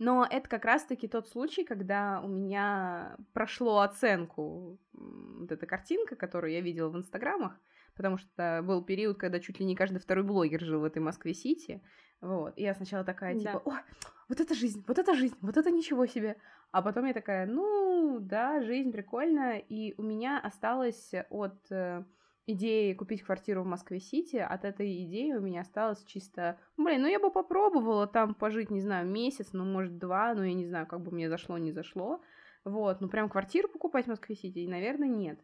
Но это как раз-таки тот случай, когда у меня прошло оценку вот эта картинка, которую я видела в инстаграмах, потому что был период, когда чуть ли не каждый второй блогер жил в этой Москве-Сити, вот, и я сначала такая, типа, да. о, вот это жизнь, вот это жизнь, вот это ничего себе, а потом я такая, ну, да, жизнь прикольная, и у меня осталось от э, идеи купить квартиру в Москве-Сити, от этой идеи у меня осталось чисто, блин, ну я бы попробовала там пожить, не знаю, месяц, ну, может, два, ну, я не знаю, как бы мне зашло, не зашло, вот, ну, прям квартиру покупать в Москве-Сити, наверное, нет.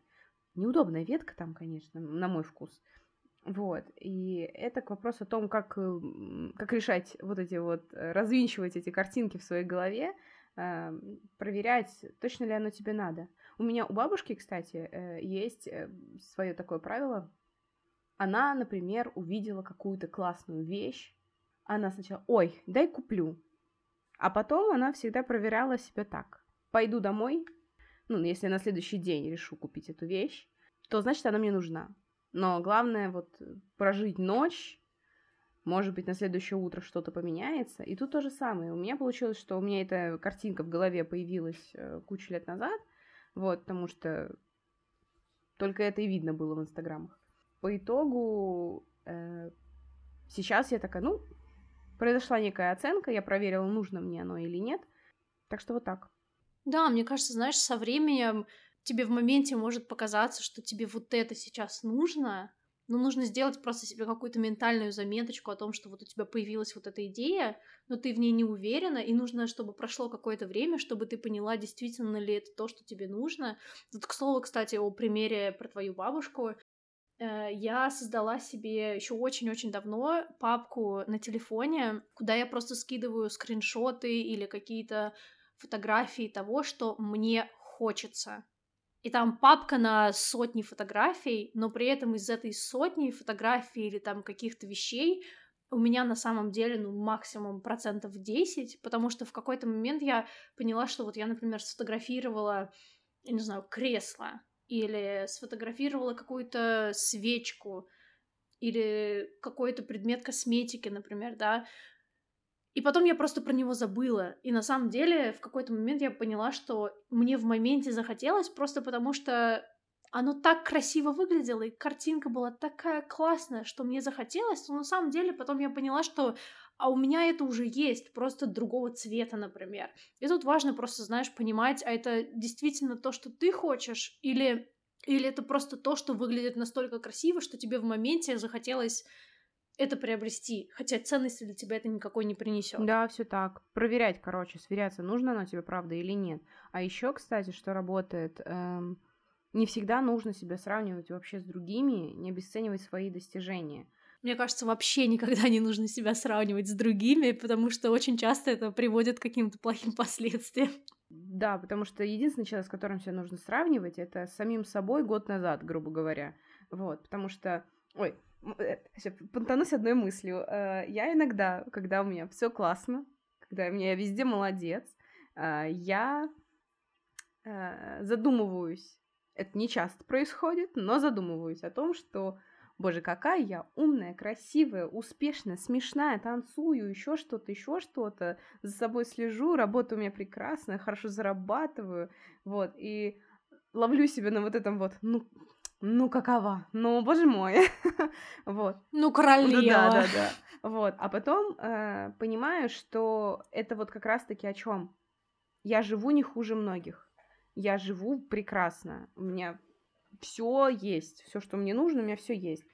Неудобная ветка там, конечно, на мой вкус. Вот, и это к вопросу о том, как, как решать вот эти вот, э, развинчивать эти картинки в своей голове, проверять, точно ли оно тебе надо. У меня у бабушки, кстати, э, есть э, свое такое правило. Она, например, увидела какую-то классную вещь. Она сначала, ой, дай куплю. А потом она всегда проверяла себя так. Пойду домой, ну, если я на следующий день решу купить эту вещь, то значит она мне нужна. Но главное вот прожить ночь, может быть, на следующее утро что-то поменяется. И тут то же самое. У меня получилось, что у меня эта картинка в голове появилась э, кучу лет назад, вот, потому что только это и видно было в инстаграмах. По итогу э, сейчас я такая, ну, произошла некая оценка, я проверила, нужно мне оно или нет. Так что вот так. Да, мне кажется, знаешь, со временем тебе в моменте может показаться, что тебе вот это сейчас нужно, но нужно сделать просто себе какую-то ментальную заметочку о том, что вот у тебя появилась вот эта идея, но ты в ней не уверена, и нужно, чтобы прошло какое-то время, чтобы ты поняла, действительно ли это то, что тебе нужно. Вот, к слову, кстати, о примере про твою бабушку. Э, я создала себе еще очень-очень давно папку на телефоне, куда я просто скидываю скриншоты или какие-то фотографии того, что мне хочется. И там папка на сотни фотографий, но при этом из этой сотни фотографий или там каких-то вещей у меня на самом деле, ну, максимум процентов 10, потому что в какой-то момент я поняла, что вот я, например, сфотографировала, я не знаю, кресло, или сфотографировала какую-то свечку, или какой-то предмет косметики, например, да, и потом я просто про него забыла. И на самом деле в какой-то момент я поняла, что мне в моменте захотелось просто потому, что оно так красиво выглядело, и картинка была такая классная, что мне захотелось, но на самом деле потом я поняла, что а у меня это уже есть, просто другого цвета, например. И тут важно просто, знаешь, понимать, а это действительно то, что ты хочешь, или, или это просто то, что выглядит настолько красиво, что тебе в моменте захотелось это приобрести, хотя ценности для тебя это никакой не принесет. Да, все так. Проверять, короче, сверяться, нужно оно тебе правда или нет. А еще, кстати, что работает, эм, не всегда нужно себя сравнивать вообще с другими, не обесценивать свои достижения. Мне кажется, вообще никогда не нужно себя сравнивать с другими, потому что очень часто это приводит к каким-то плохим последствиям. Да, потому что единственный человек, с которым себя нужно сравнивать, это с самим собой год назад, грубо говоря. Вот, потому что... Ой, понтанусь одной мыслью. Э, я иногда, когда у меня все классно, когда у меня везде молодец, э, я задумываюсь. Это не часто происходит, но задумываюсь о том, что Боже, какая я умная, красивая, успешная, смешная, танцую, еще что-то, еще что-то, за собой слежу, работа у меня прекрасная, хорошо зарабатываю, вот, и ловлю себя на вот этом вот, ну, ну какова, ну боже мой, вот. Ну королева. Да, да, да. Вот, а потом э, понимаю, что это вот как раз-таки о чем. Я живу не хуже многих. Я живу прекрасно. У меня все есть, все, что мне нужно, у меня все есть.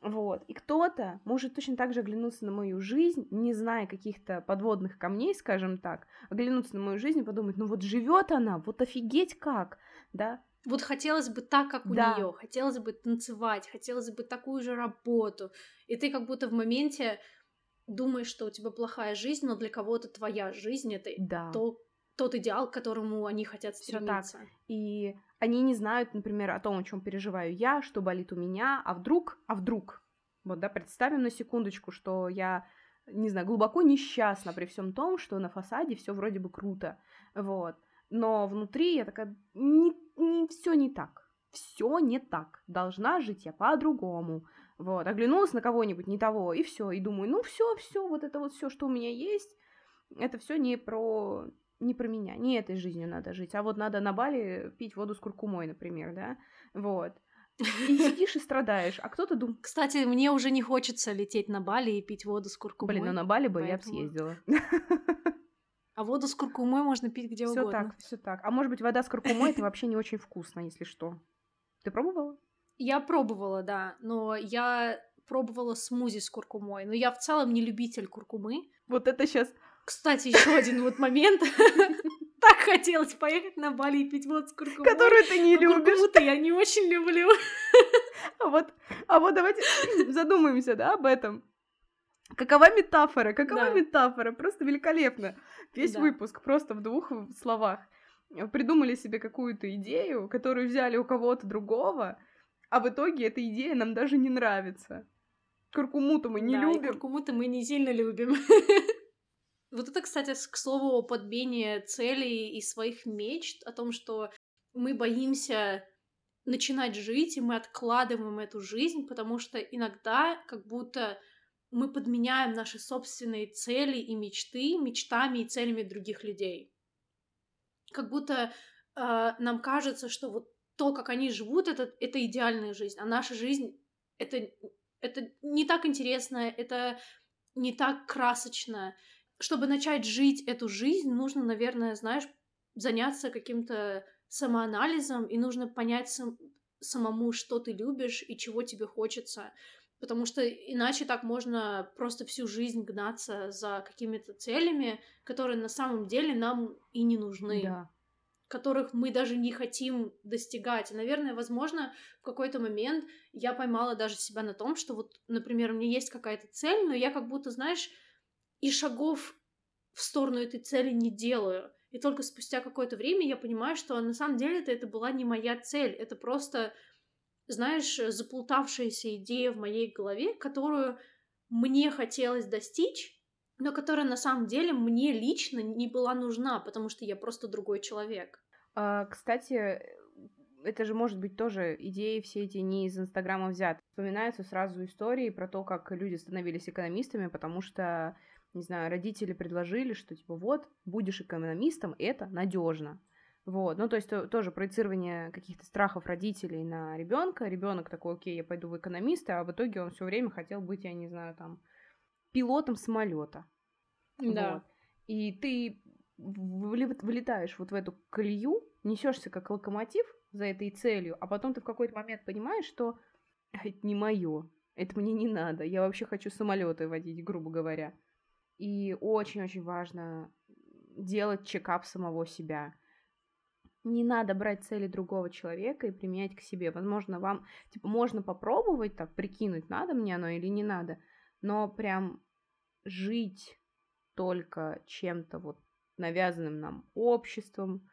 Вот. И кто-то может точно так же оглянуться на мою жизнь, не зная каких-то подводных камней, скажем так, оглянуться на мою жизнь и подумать, ну вот живет она, вот офигеть как, да, вот хотелось бы так, как у да. нее, хотелось бы танцевать, хотелось бы такую же работу. И ты как будто в моменте думаешь, что у тебя плохая жизнь, но для кого-то твоя жизнь это да. то, тот идеал, к которому они хотят стремиться. Всё так. И они не знают, например, о том, о чем переживаю я, что болит у меня, а вдруг, а вдруг. Вот, да, представим на секундочку, что я, не знаю, глубоко несчастна при всем том, что на фасаде все вроде бы круто, вот. Но внутри я такая, не, не все не так, все не так, должна жить я по-другому. Вот, оглянулась на кого-нибудь не того, и все, и думаю, ну все, все, вот это вот все, что у меня есть, это все не про не про меня, не этой жизнью надо жить, а вот надо на Бали пить воду с куркумой, например, да, вот. И сидишь и страдаешь, а кто-то думает... Кстати, мне уже не хочется лететь на Бали и пить воду с куркумой. Блин, ну на Бали бы поэтому... я бы съездила. А воду с куркумой можно пить где всё угодно. Все так, все так. А может быть, вода с куркумой это вообще не очень вкусно, если что. Ты пробовала? Я пробовала, да, но я пробовала смузи с куркумой, но я в целом не любитель куркумы. Вот это сейчас кстати, еще один вот момент. Так хотелось поехать на Бали и пить воду с куркумой. Которую ты не любишь. Куркуму-то я не очень люблю. А вот, а вот давайте задумаемся, да, об этом. Какова метафора? Какова да. метафора? Просто великолепно. Весь да. выпуск просто в двух словах. Придумали себе какую-то идею, которую взяли у кого-то другого, а в итоге эта идея нам даже не нравится. Куркуму-то мы не да, любим. Куркуму-то мы не сильно любим. Вот это, кстати, к слову о подбении целей и своих мечт, о том, что мы боимся начинать жить, и мы откладываем эту жизнь, потому что иногда как будто мы подменяем наши собственные цели и мечты мечтами и целями других людей. Как будто э, нам кажется, что вот то, как они живут, это, это идеальная жизнь, а наша жизнь это, это не так интересно, это не так красочно, чтобы начать жить эту жизнь, нужно, наверное, знаешь, заняться каким-то самоанализом, и нужно понять сам, самому, что ты любишь и чего тебе хочется. Потому что иначе так можно просто всю жизнь гнаться за какими-то целями, которые на самом деле нам и не нужны. Да. Которых мы даже не хотим достигать. И, наверное, возможно, в какой-то момент я поймала даже себя на том, что вот, например, у меня есть какая-то цель, но я как будто, знаешь, и шагов в сторону этой цели не делаю. И только спустя какое-то время я понимаю, что на самом деле это, это была не моя цель. Это просто, знаешь, заплутавшаяся идея в моей голове, которую мне хотелось достичь, но которая на самом деле мне лично не была нужна, потому что я просто другой человек. А, кстати, это же может быть тоже идеи все эти не из Инстаграма взяты. Вспоминаются сразу истории про то, как люди становились экономистами, потому что не знаю, родители предложили, что типа вот, будешь экономистом, это надежно. Вот, ну то есть то, тоже проецирование каких-то страхов родителей на ребенка. Ребенок такой, окей, я пойду в экономисты, а в итоге он все время хотел быть, я не знаю, там, пилотом самолета. Да. Вот. И ты вылетаешь вот в эту колею, несешься как локомотив за этой целью, а потом ты в какой-то момент понимаешь, что это не мое, это мне не надо, я вообще хочу самолеты водить, грубо говоря. И очень-очень важно делать чекап самого себя. Не надо брать цели другого человека и применять к себе. Возможно, вам, типа, можно попробовать так, прикинуть, надо мне оно или не надо, но прям жить только чем-то вот навязанным нам обществом,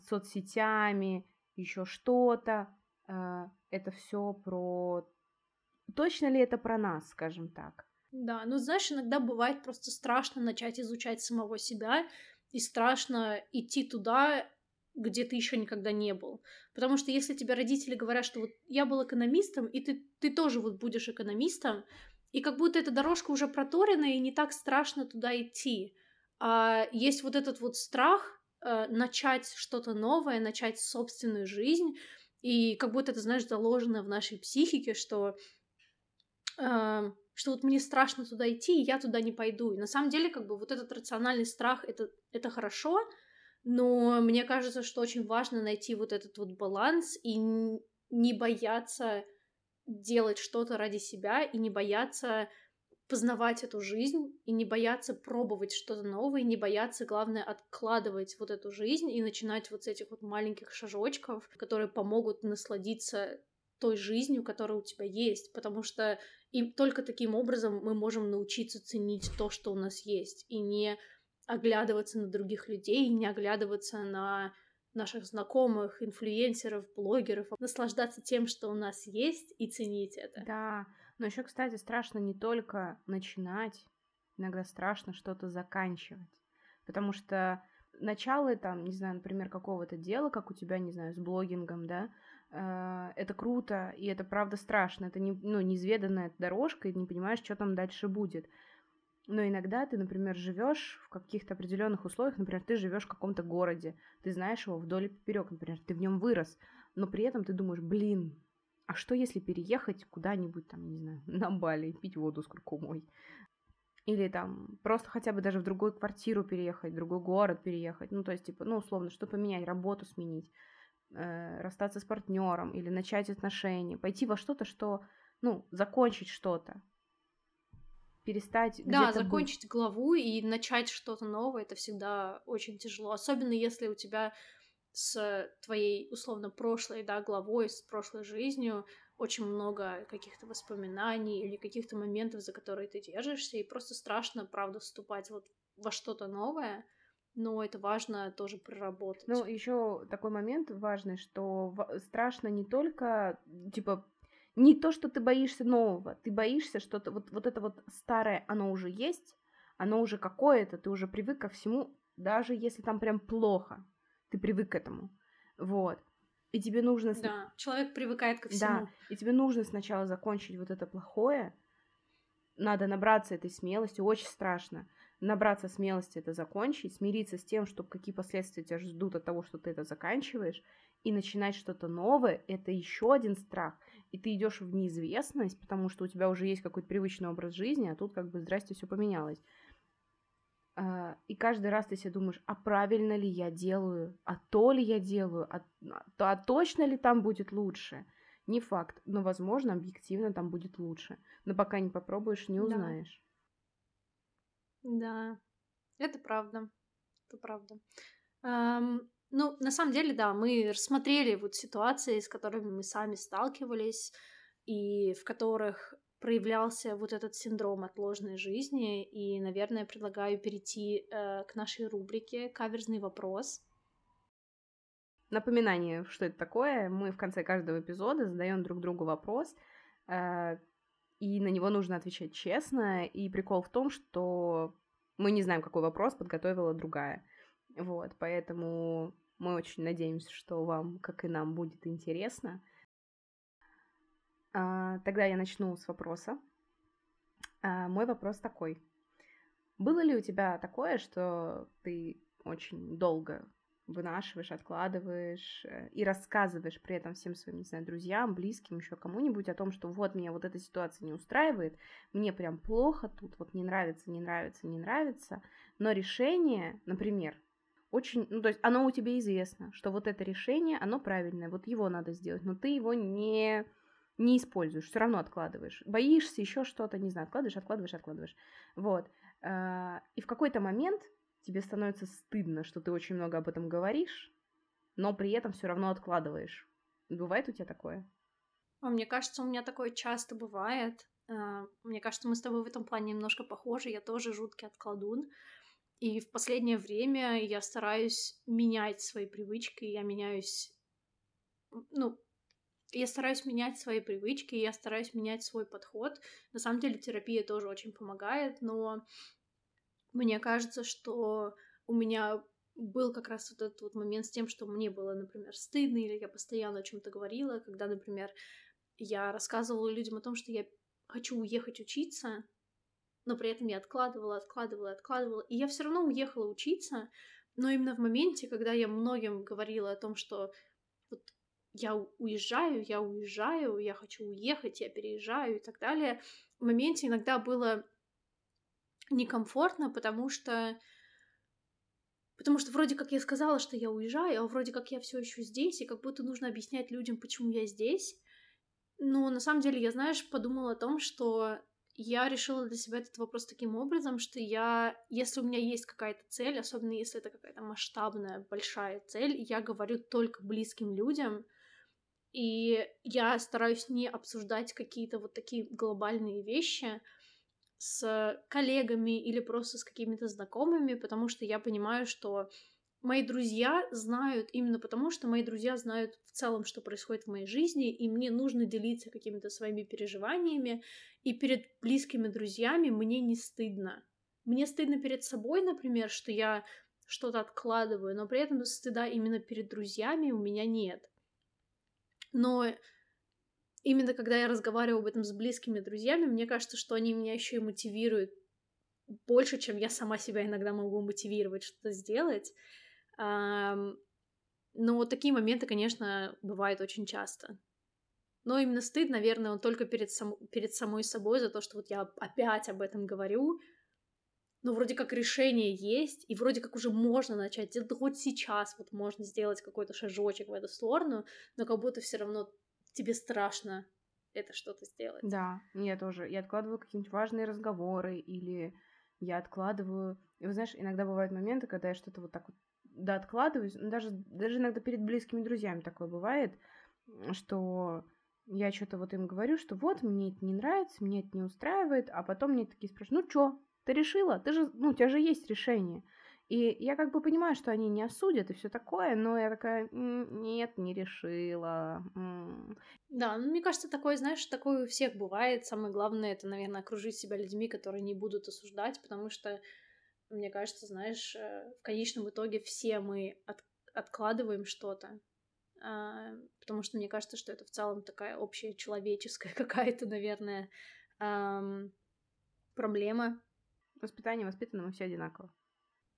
соцсетями, еще что-то, э, это все про... Точно ли это про нас, скажем так? Да, ну знаешь, иногда бывает просто страшно начать изучать самого себя и страшно идти туда, где ты еще никогда не был. Потому что если тебе родители говорят, что вот я был экономистом, и ты, ты тоже вот будешь экономистом, и как будто эта дорожка уже проторена, и не так страшно туда идти. А есть вот этот вот страх э, начать что-то новое, начать собственную жизнь, и как будто это, знаешь, заложено в нашей психике, что э, что вот мне страшно туда идти, и я туда не пойду. И на самом деле, как бы вот этот рациональный страх это, это хорошо, но мне кажется, что очень важно найти вот этот вот баланс и не бояться делать что-то ради себя, и не бояться познавать эту жизнь, и не бояться пробовать что-то новое, и не бояться, главное, откладывать вот эту жизнь и начинать вот с этих вот маленьких шажочков, которые помогут насладиться той жизнью, которая у тебя есть, потому что и только таким образом мы можем научиться ценить то, что у нас есть, и не оглядываться на других людей, не оглядываться на наших знакомых, инфлюенсеров, блогеров, наслаждаться тем, что у нас есть, и ценить это. Да, но еще, кстати, страшно не только начинать, иногда страшно что-то заканчивать. Потому что начало, там, не знаю, например, какого-то дела, как у тебя, не знаю, с блогингом, да, э, это круто, и это правда страшно, это не, ну, неизведанная дорожка, и не понимаешь, что там дальше будет. Но иногда ты, например, живешь в каких-то определенных условиях, например, ты живешь в каком-то городе, ты знаешь его вдоль и поперек, например, ты в нем вырос, но при этом ты думаешь, блин, а что если переехать куда-нибудь там, не знаю, на Бали пить воду с куркумой? Или там просто хотя бы даже в другую квартиру переехать, в другой город переехать. Ну, то есть, типа, ну, условно, что поменять, работу сменить, э, расстаться с партнером или начать отношения, пойти во что-то, что, ну, закончить что-то перестать Да, закончить быть. главу и начать что-то новое, это всегда очень тяжело. Особенно если у тебя с твоей, условно, прошлой, да, главой, с прошлой жизнью очень много каких-то воспоминаний или каких-то моментов, за которые ты держишься, и просто страшно, правда, вступать вот во что-то новое, но это важно тоже проработать. Ну, еще такой момент важный, что страшно не только, типа, не то, что ты боишься нового, ты боишься, что -то, вот, вот это вот старое, оно уже есть, оно уже какое-то, ты уже привык ко всему, даже если там прям плохо, ты привык к этому. Вот. И тебе нужно... Да, человек привыкает ко всему. Да, и тебе нужно сначала закончить вот это плохое, надо набраться этой смелости, очень страшно. Набраться смелости это закончить, смириться с тем, что какие последствия тебя ждут от того, что ты это заканчиваешь, и начинать что-то новое, это еще один страх и ты идешь в неизвестность, потому что у тебя уже есть какой-то привычный образ жизни, а тут как бы здрасте, все поменялось. А, и каждый раз ты себе думаешь, а правильно ли я делаю, а то ли я делаю, а, а, а точно ли там будет лучше? Не факт, но, возможно, объективно там будет лучше. Но пока не попробуешь, не узнаешь. Да, да. это правда. Это правда. Um, ну, на самом деле, да, мы рассмотрели вот ситуации, с которыми мы сами сталкивались, и в которых проявлялся вот этот синдром отложенной жизни. И, наверное, предлагаю перейти э, к нашей рубрике «Каверзный вопрос». Напоминание, что это такое. Мы в конце каждого эпизода задаем друг другу вопрос, э, и на него нужно отвечать честно. И прикол в том, что мы не знаем, какой вопрос подготовила другая. Вот, поэтому мы очень надеемся, что вам, как и нам, будет интересно. А, тогда я начну с вопроса. А, мой вопрос такой. Было ли у тебя такое, что ты очень долго вынашиваешь, откладываешь э, и рассказываешь при этом всем своим, не знаю, друзьям, близким, еще кому-нибудь о том, что вот меня вот эта ситуация не устраивает, мне прям плохо тут, вот не нравится, не нравится, не нравится, но решение, например, очень, ну, то есть оно у тебя известно, что вот это решение, оно правильное, вот его надо сделать, но ты его не, не используешь, все равно откладываешь. Боишься еще что-то, не знаю, откладываешь, откладываешь, откладываешь. Вот. А, и в какой-то момент тебе становится стыдно, что ты очень много об этом говоришь, но при этом все равно откладываешь. Бывает у тебя такое? А мне кажется, у меня такое часто бывает. А, мне кажется, мы с тобой в этом плане немножко похожи. Я тоже жуткий откладун. И в последнее время я стараюсь менять свои привычки, я меняюсь, ну, я стараюсь менять свои привычки, я стараюсь менять свой подход. На самом деле терапия тоже очень помогает, но мне кажется, что у меня был как раз вот этот вот момент с тем, что мне было, например, стыдно, или я постоянно о чем-то говорила, когда, например, я рассказывала людям о том, что я хочу уехать учиться, но при этом я откладывала, откладывала, откладывала, и я все равно уехала учиться, но именно в моменте, когда я многим говорила о том, что вот я уезжаю, я уезжаю, я хочу уехать, я переезжаю и так далее, в моменте иногда было некомфортно, потому что Потому что вроде как я сказала, что я уезжаю, а вроде как я все еще здесь, и как будто нужно объяснять людям, почему я здесь. Но на самом деле я, знаешь, подумала о том, что я решила для себя этот вопрос таким образом, что я, если у меня есть какая-то цель, особенно если это какая-то масштабная, большая цель, я говорю только близким людям, и я стараюсь не обсуждать какие-то вот такие глобальные вещи с коллегами или просто с какими-то знакомыми, потому что я понимаю, что мои друзья знают именно потому, что мои друзья знают в целом, что происходит в моей жизни, и мне нужно делиться какими-то своими переживаниями, и перед близкими друзьями мне не стыдно. Мне стыдно перед собой, например, что я что-то откладываю, но при этом стыда именно перед друзьями у меня нет. Но именно когда я разговариваю об этом с близкими друзьями, мне кажется, что они меня еще и мотивируют больше, чем я сама себя иногда могу мотивировать что-то сделать. Но вот такие моменты, конечно, бывают очень часто. Но именно стыд, наверное, он только перед, сам... перед самой собой за то, что вот я опять об этом говорю, но вроде как решение есть, и вроде как уже можно начать, это хоть сейчас вот можно сделать какой-то шажочек в эту сторону, но как будто все равно тебе страшно это что-то сделать. Да, я тоже. Я откладываю какие-нибудь важные разговоры, или я откладываю... И вы знаешь, иногда бывают моменты, когда я что-то вот так вот да, откладываюсь, ну, даже, даже иногда перед близкими друзьями такое бывает, что я что-то вот им говорю, что вот, мне это не нравится, мне это не устраивает, а потом мне такие спрашивают, ну чё, ты решила? Ты же, ну, у тебя же есть решение. И я как бы понимаю, что они не осудят и все такое, но я такая, нет, не решила. Да, ну, мне кажется, такое, знаешь, такое у всех бывает. Самое главное, это, наверное, окружить себя людьми, которые не будут осуждать, потому что, мне кажется, знаешь, э, в конечном итоге все мы от откладываем что-то. А, потому что мне кажется, что это в целом такая общая человеческая какая-то, наверное, проблема. Воспитание воспитано мы все одинаково.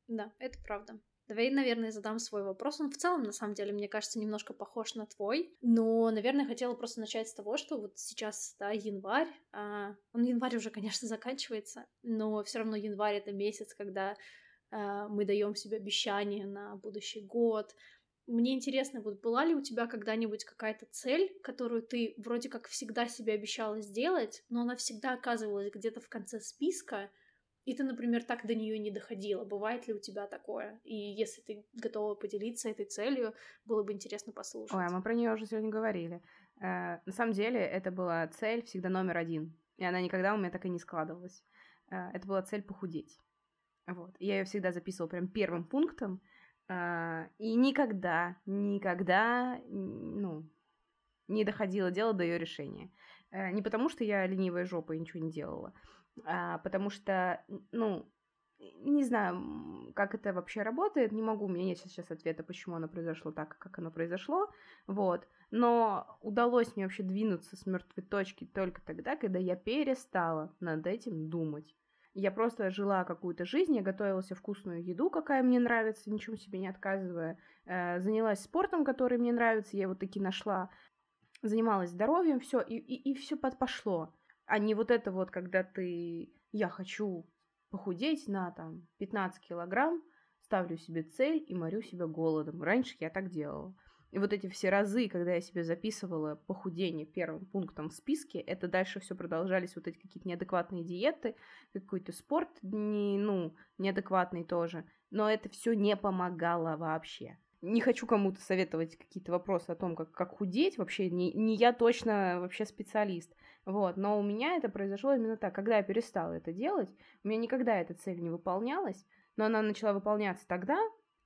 Да, это правда. Давай, наверное, задам свой вопрос. Он в целом, на самом деле, мне кажется, немножко похож на твой. Но, наверное, хотела просто начать с того, что вот сейчас, да, январь. А, он январь уже, конечно, заканчивается, но все равно январь это месяц, когда а, мы даем себе обещания на будущий год. Мне интересно, вот была ли у тебя когда-нибудь какая-то цель, которую ты вроде как всегда себе обещала сделать, но она всегда оказывалась где-то в конце списка, и ты, например, так до нее не доходила. Бывает ли у тебя такое? И если ты готова поделиться этой целью, было бы интересно послушать. Ой, а мы про нее уже сегодня говорили. Э, на самом деле, это была цель всегда номер один. И она никогда у меня так и не складывалась. Э, это была цель похудеть. Вот. Я ее всегда записывала прям первым пунктом. Э, и никогда, никогда, ну, не доходило дело до ее решения. Э, не потому, что я ленивая жопа и ничего не делала, а, потому что, ну, не знаю, как это вообще работает, не могу, у меня нет сейчас ответа, почему оно произошло так, как оно произошло, вот, но удалось мне вообще двинуться с мертвой точки только тогда, когда я перестала над этим думать. Я просто жила какую-то жизнь, я готовила себе вкусную еду, какая мне нравится, ничего себе не отказывая, э, занялась спортом, который мне нравится, я его таки нашла, занималась здоровьем, все, и, и, и все пошло а не вот это вот, когда ты, я хочу похудеть на там 15 килограмм, ставлю себе цель и морю себя голодом. Раньше я так делала. И вот эти все разы, когда я себе записывала похудение первым пунктом в списке, это дальше все продолжались вот эти какие-то неадекватные диеты, какой-то спорт не, ну, неадекватный тоже. Но это все не помогало вообще не хочу кому-то советовать какие-то вопросы о том, как, как худеть, вообще не, не я точно вообще специалист, вот, но у меня это произошло именно так, когда я перестала это делать, у меня никогда эта цель не выполнялась, но она начала выполняться тогда,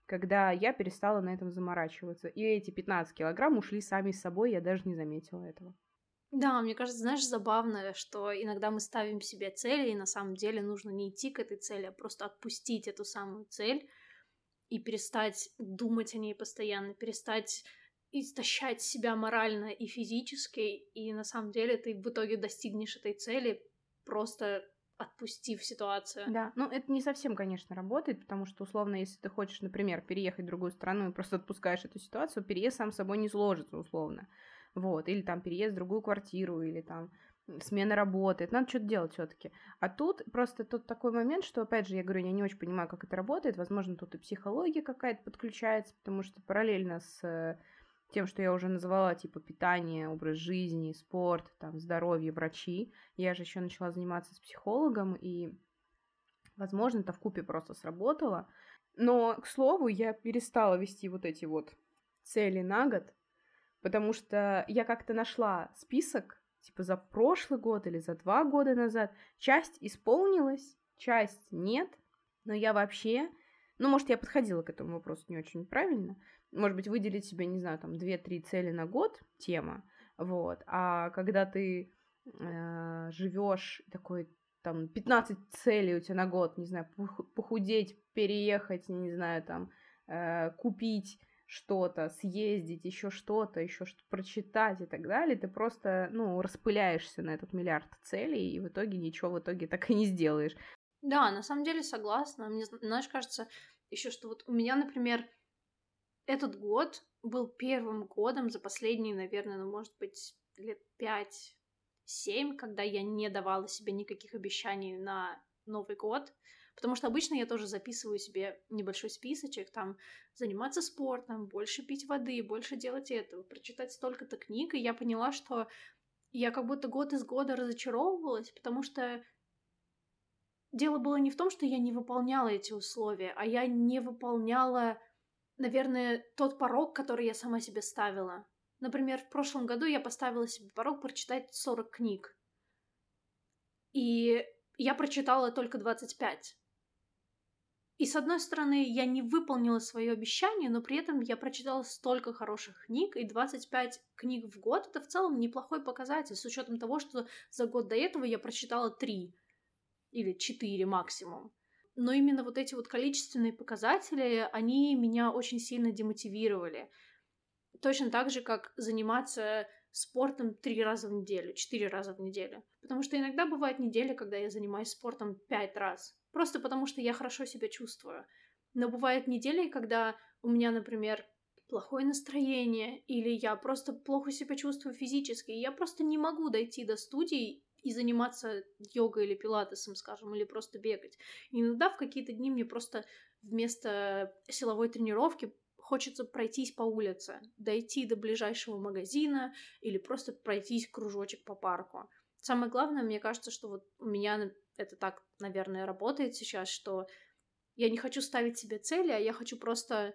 когда я перестала на этом заморачиваться, и эти 15 килограмм ушли сами с собой, я даже не заметила этого. Да, мне кажется, знаешь, забавно, что иногда мы ставим себе цели, и на самом деле нужно не идти к этой цели, а просто отпустить эту самую цель, и перестать думать о ней постоянно, перестать истощать себя морально и физически, и на самом деле ты в итоге достигнешь этой цели, просто отпустив ситуацию. Да, ну это не совсем, конечно, работает, потому что, условно, если ты хочешь, например, переехать в другую страну и просто отпускаешь эту ситуацию, переезд сам собой не сложится, условно. Вот, или там переезд в другую квартиру, или там смена работает, надо что-то делать все-таки. А тут просто тут такой момент, что, опять же, я говорю, я не очень понимаю, как это работает, возможно, тут и психология какая-то подключается, потому что параллельно с э, тем, что я уже назвала, типа питание, образ жизни, спорт, там, здоровье, врачи, я же еще начала заниматься с психологом, и, возможно, это в купе просто сработало. Но, к слову, я перестала вести вот эти вот цели на год, потому что я как-то нашла список типа за прошлый год или за два года назад. Часть исполнилась, часть нет, но я вообще... Ну, может, я подходила к этому вопросу не очень правильно. Может быть, выделить себе, не знаю, там, 2-3 цели на год, тема, вот. А когда ты э, живешь такой, там, 15 целей у тебя на год, не знаю, похудеть, переехать, не знаю, там, э, купить что-то, съездить, еще что-то, еще что-то прочитать и так далее, ты просто, ну, распыляешься на этот миллиард целей, и в итоге ничего в итоге так и не сделаешь. Да, на самом деле согласна. Мне, знаешь, кажется, еще что вот у меня, например, этот год был первым годом за последние, наверное, ну, может быть, лет пять-семь, когда я не давала себе никаких обещаний на Новый год. Потому что обычно я тоже записываю себе небольшой списочек, там, заниматься спортом, больше пить воды, больше делать этого, прочитать столько-то книг, и я поняла, что я как будто год из года разочаровывалась, потому что дело было не в том, что я не выполняла эти условия, а я не выполняла, наверное, тот порог, который я сама себе ставила. Например, в прошлом году я поставила себе порог прочитать 40 книг. И я прочитала только 25. И с одной стороны, я не выполнила свое обещание, но при этом я прочитала столько хороших книг, и 25 книг в год это в целом неплохой показатель, с учетом того, что за год до этого я прочитала 3 или 4 максимум. Но именно вот эти вот количественные показатели, они меня очень сильно демотивировали. Точно так же, как заниматься спортом три раза в неделю, четыре раза в неделю. Потому что иногда бывают недели, когда я занимаюсь спортом пять раз. Просто потому что я хорошо себя чувствую. Но бывают недели, когда у меня, например, плохое настроение, или я просто плохо себя чувствую физически, и я просто не могу дойти до студии и заниматься йогой или пилатесом, скажем, или просто бегать. Иногда в какие-то дни мне просто вместо силовой тренировки хочется пройтись по улице, дойти до ближайшего магазина или просто пройтись кружочек по парку. Самое главное, мне кажется, что вот у меня это так, наверное, работает сейчас, что я не хочу ставить себе цели, а я хочу просто,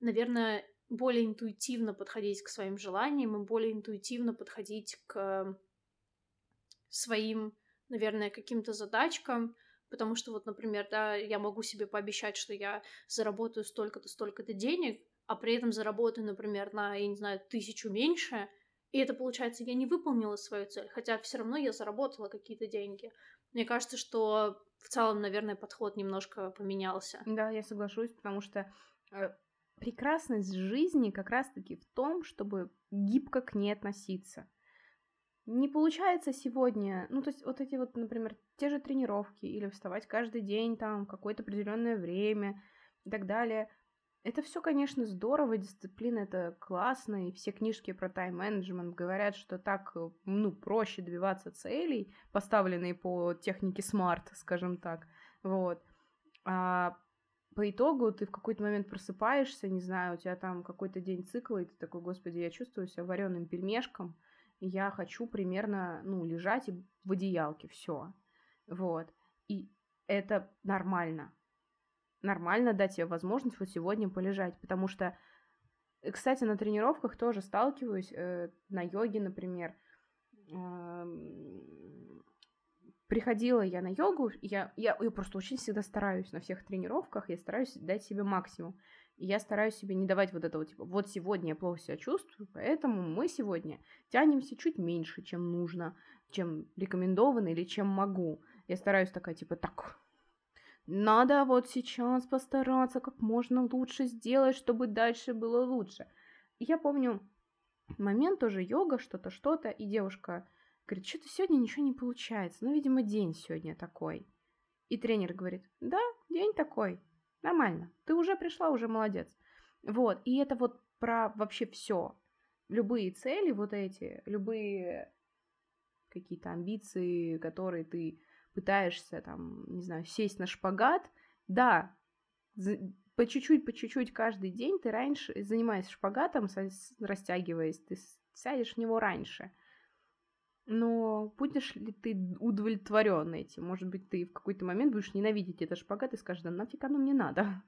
наверное, более интуитивно подходить к своим желаниям и более интуитивно подходить к своим, наверное, каким-то задачкам, Потому что вот, например, да, я могу себе пообещать, что я заработаю столько-то, столько-то денег, а при этом заработаю, например, на, я не знаю, тысячу меньше, и это получается, я не выполнила свою цель, хотя все равно я заработала какие-то деньги. Мне кажется, что в целом, наверное, подход немножко поменялся. Да, я соглашусь, потому что э, прекрасность жизни как раз-таки в том, чтобы гибко к ней относиться не получается сегодня, ну, то есть вот эти вот, например, те же тренировки или вставать каждый день там какое-то определенное время и так далее. Это все, конечно, здорово, дисциплина это классно, и все книжки про тайм-менеджмент говорят, что так, ну, проще добиваться целей, поставленные по технике SMART, скажем так, вот. А по итогу ты в какой-то момент просыпаешься, не знаю, у тебя там какой-то день цикла, и ты такой, господи, я чувствую себя вареным пельмешком, я хочу примерно, ну, лежать в одеялке, все. Вот. И это нормально. Нормально дать себе возможность вот сегодня полежать, потому что, э, кстати, на тренировках тоже сталкиваюсь, э, на йоге, например, э, приходила я на йогу, я, я, я просто очень всегда стараюсь на всех тренировках, я стараюсь дать себе максимум. Я стараюсь себе не давать вот этого, типа, вот сегодня я плохо себя чувствую, поэтому мы сегодня тянемся чуть меньше, чем нужно, чем рекомендовано или чем могу. Я стараюсь такая, типа, так, надо вот сейчас постараться как можно лучше сделать, чтобы дальше было лучше. И я помню момент тоже йога, что-то, что-то, и девушка говорит, что-то сегодня ничего не получается, ну, видимо, день сегодня такой. И тренер говорит, да, день такой, Нормально. Ты уже пришла, уже молодец. Вот. И это вот про вообще все. Любые цели вот эти, любые какие-то амбиции, которые ты пытаешься там, не знаю, сесть на шпагат, да, по чуть-чуть, по чуть-чуть каждый день ты раньше, занимаясь шпагатом, растягиваясь, ты сядешь в него раньше. Но будешь ли ты удовлетворен этим? Может быть, ты в какой-то момент будешь ненавидеть этот шпагат и скажешь, да нафиг оно мне надо.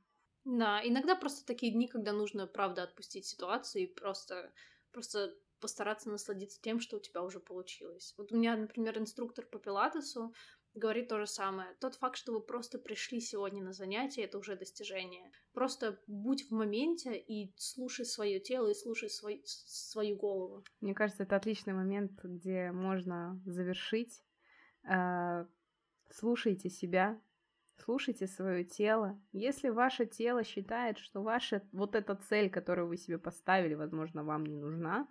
Да, иногда просто такие дни, когда нужно, правда, отпустить ситуацию и просто, просто постараться насладиться тем, что у тебя уже получилось. Вот у меня, например, инструктор по пилатесу говорит то же самое. Тот факт, что вы просто пришли сегодня на занятие, это уже достижение. Просто будь в моменте и слушай свое тело и слушай свой, свою голову. Мне кажется, это отличный момент, где можно завершить. Э, слушайте себя, слушайте свое тело. Если ваше тело считает, что ваша вот эта цель, которую вы себе поставили, возможно, вам не нужна,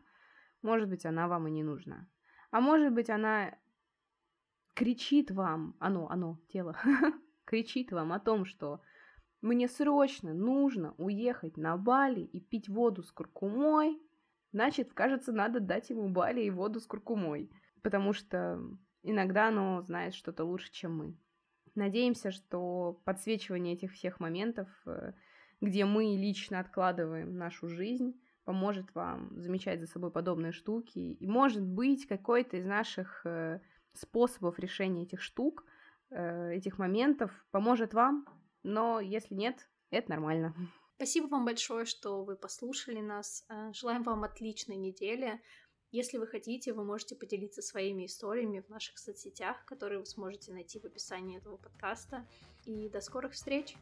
может быть, она вам и не нужна. А может быть, она кричит вам, оно, оно, тело, кричит вам о том, что мне срочно нужно уехать на Бали и пить воду с куркумой, значит, кажется, надо дать ему Бали и воду с куркумой, потому что иногда оно знает что-то лучше, чем мы. Надеемся, что подсвечивание этих всех моментов, э, где мы лично откладываем нашу жизнь, поможет вам замечать за собой подобные штуки. И, может быть, какой-то из наших э, способов решения этих штук, э, этих моментов поможет вам, но если нет, это нормально. Спасибо вам большое, что вы послушали нас. Э, желаем вам отличной недели. Если вы хотите, вы можете поделиться своими историями в наших соцсетях, которые вы сможете найти в описании этого подкаста. И до скорых встреч!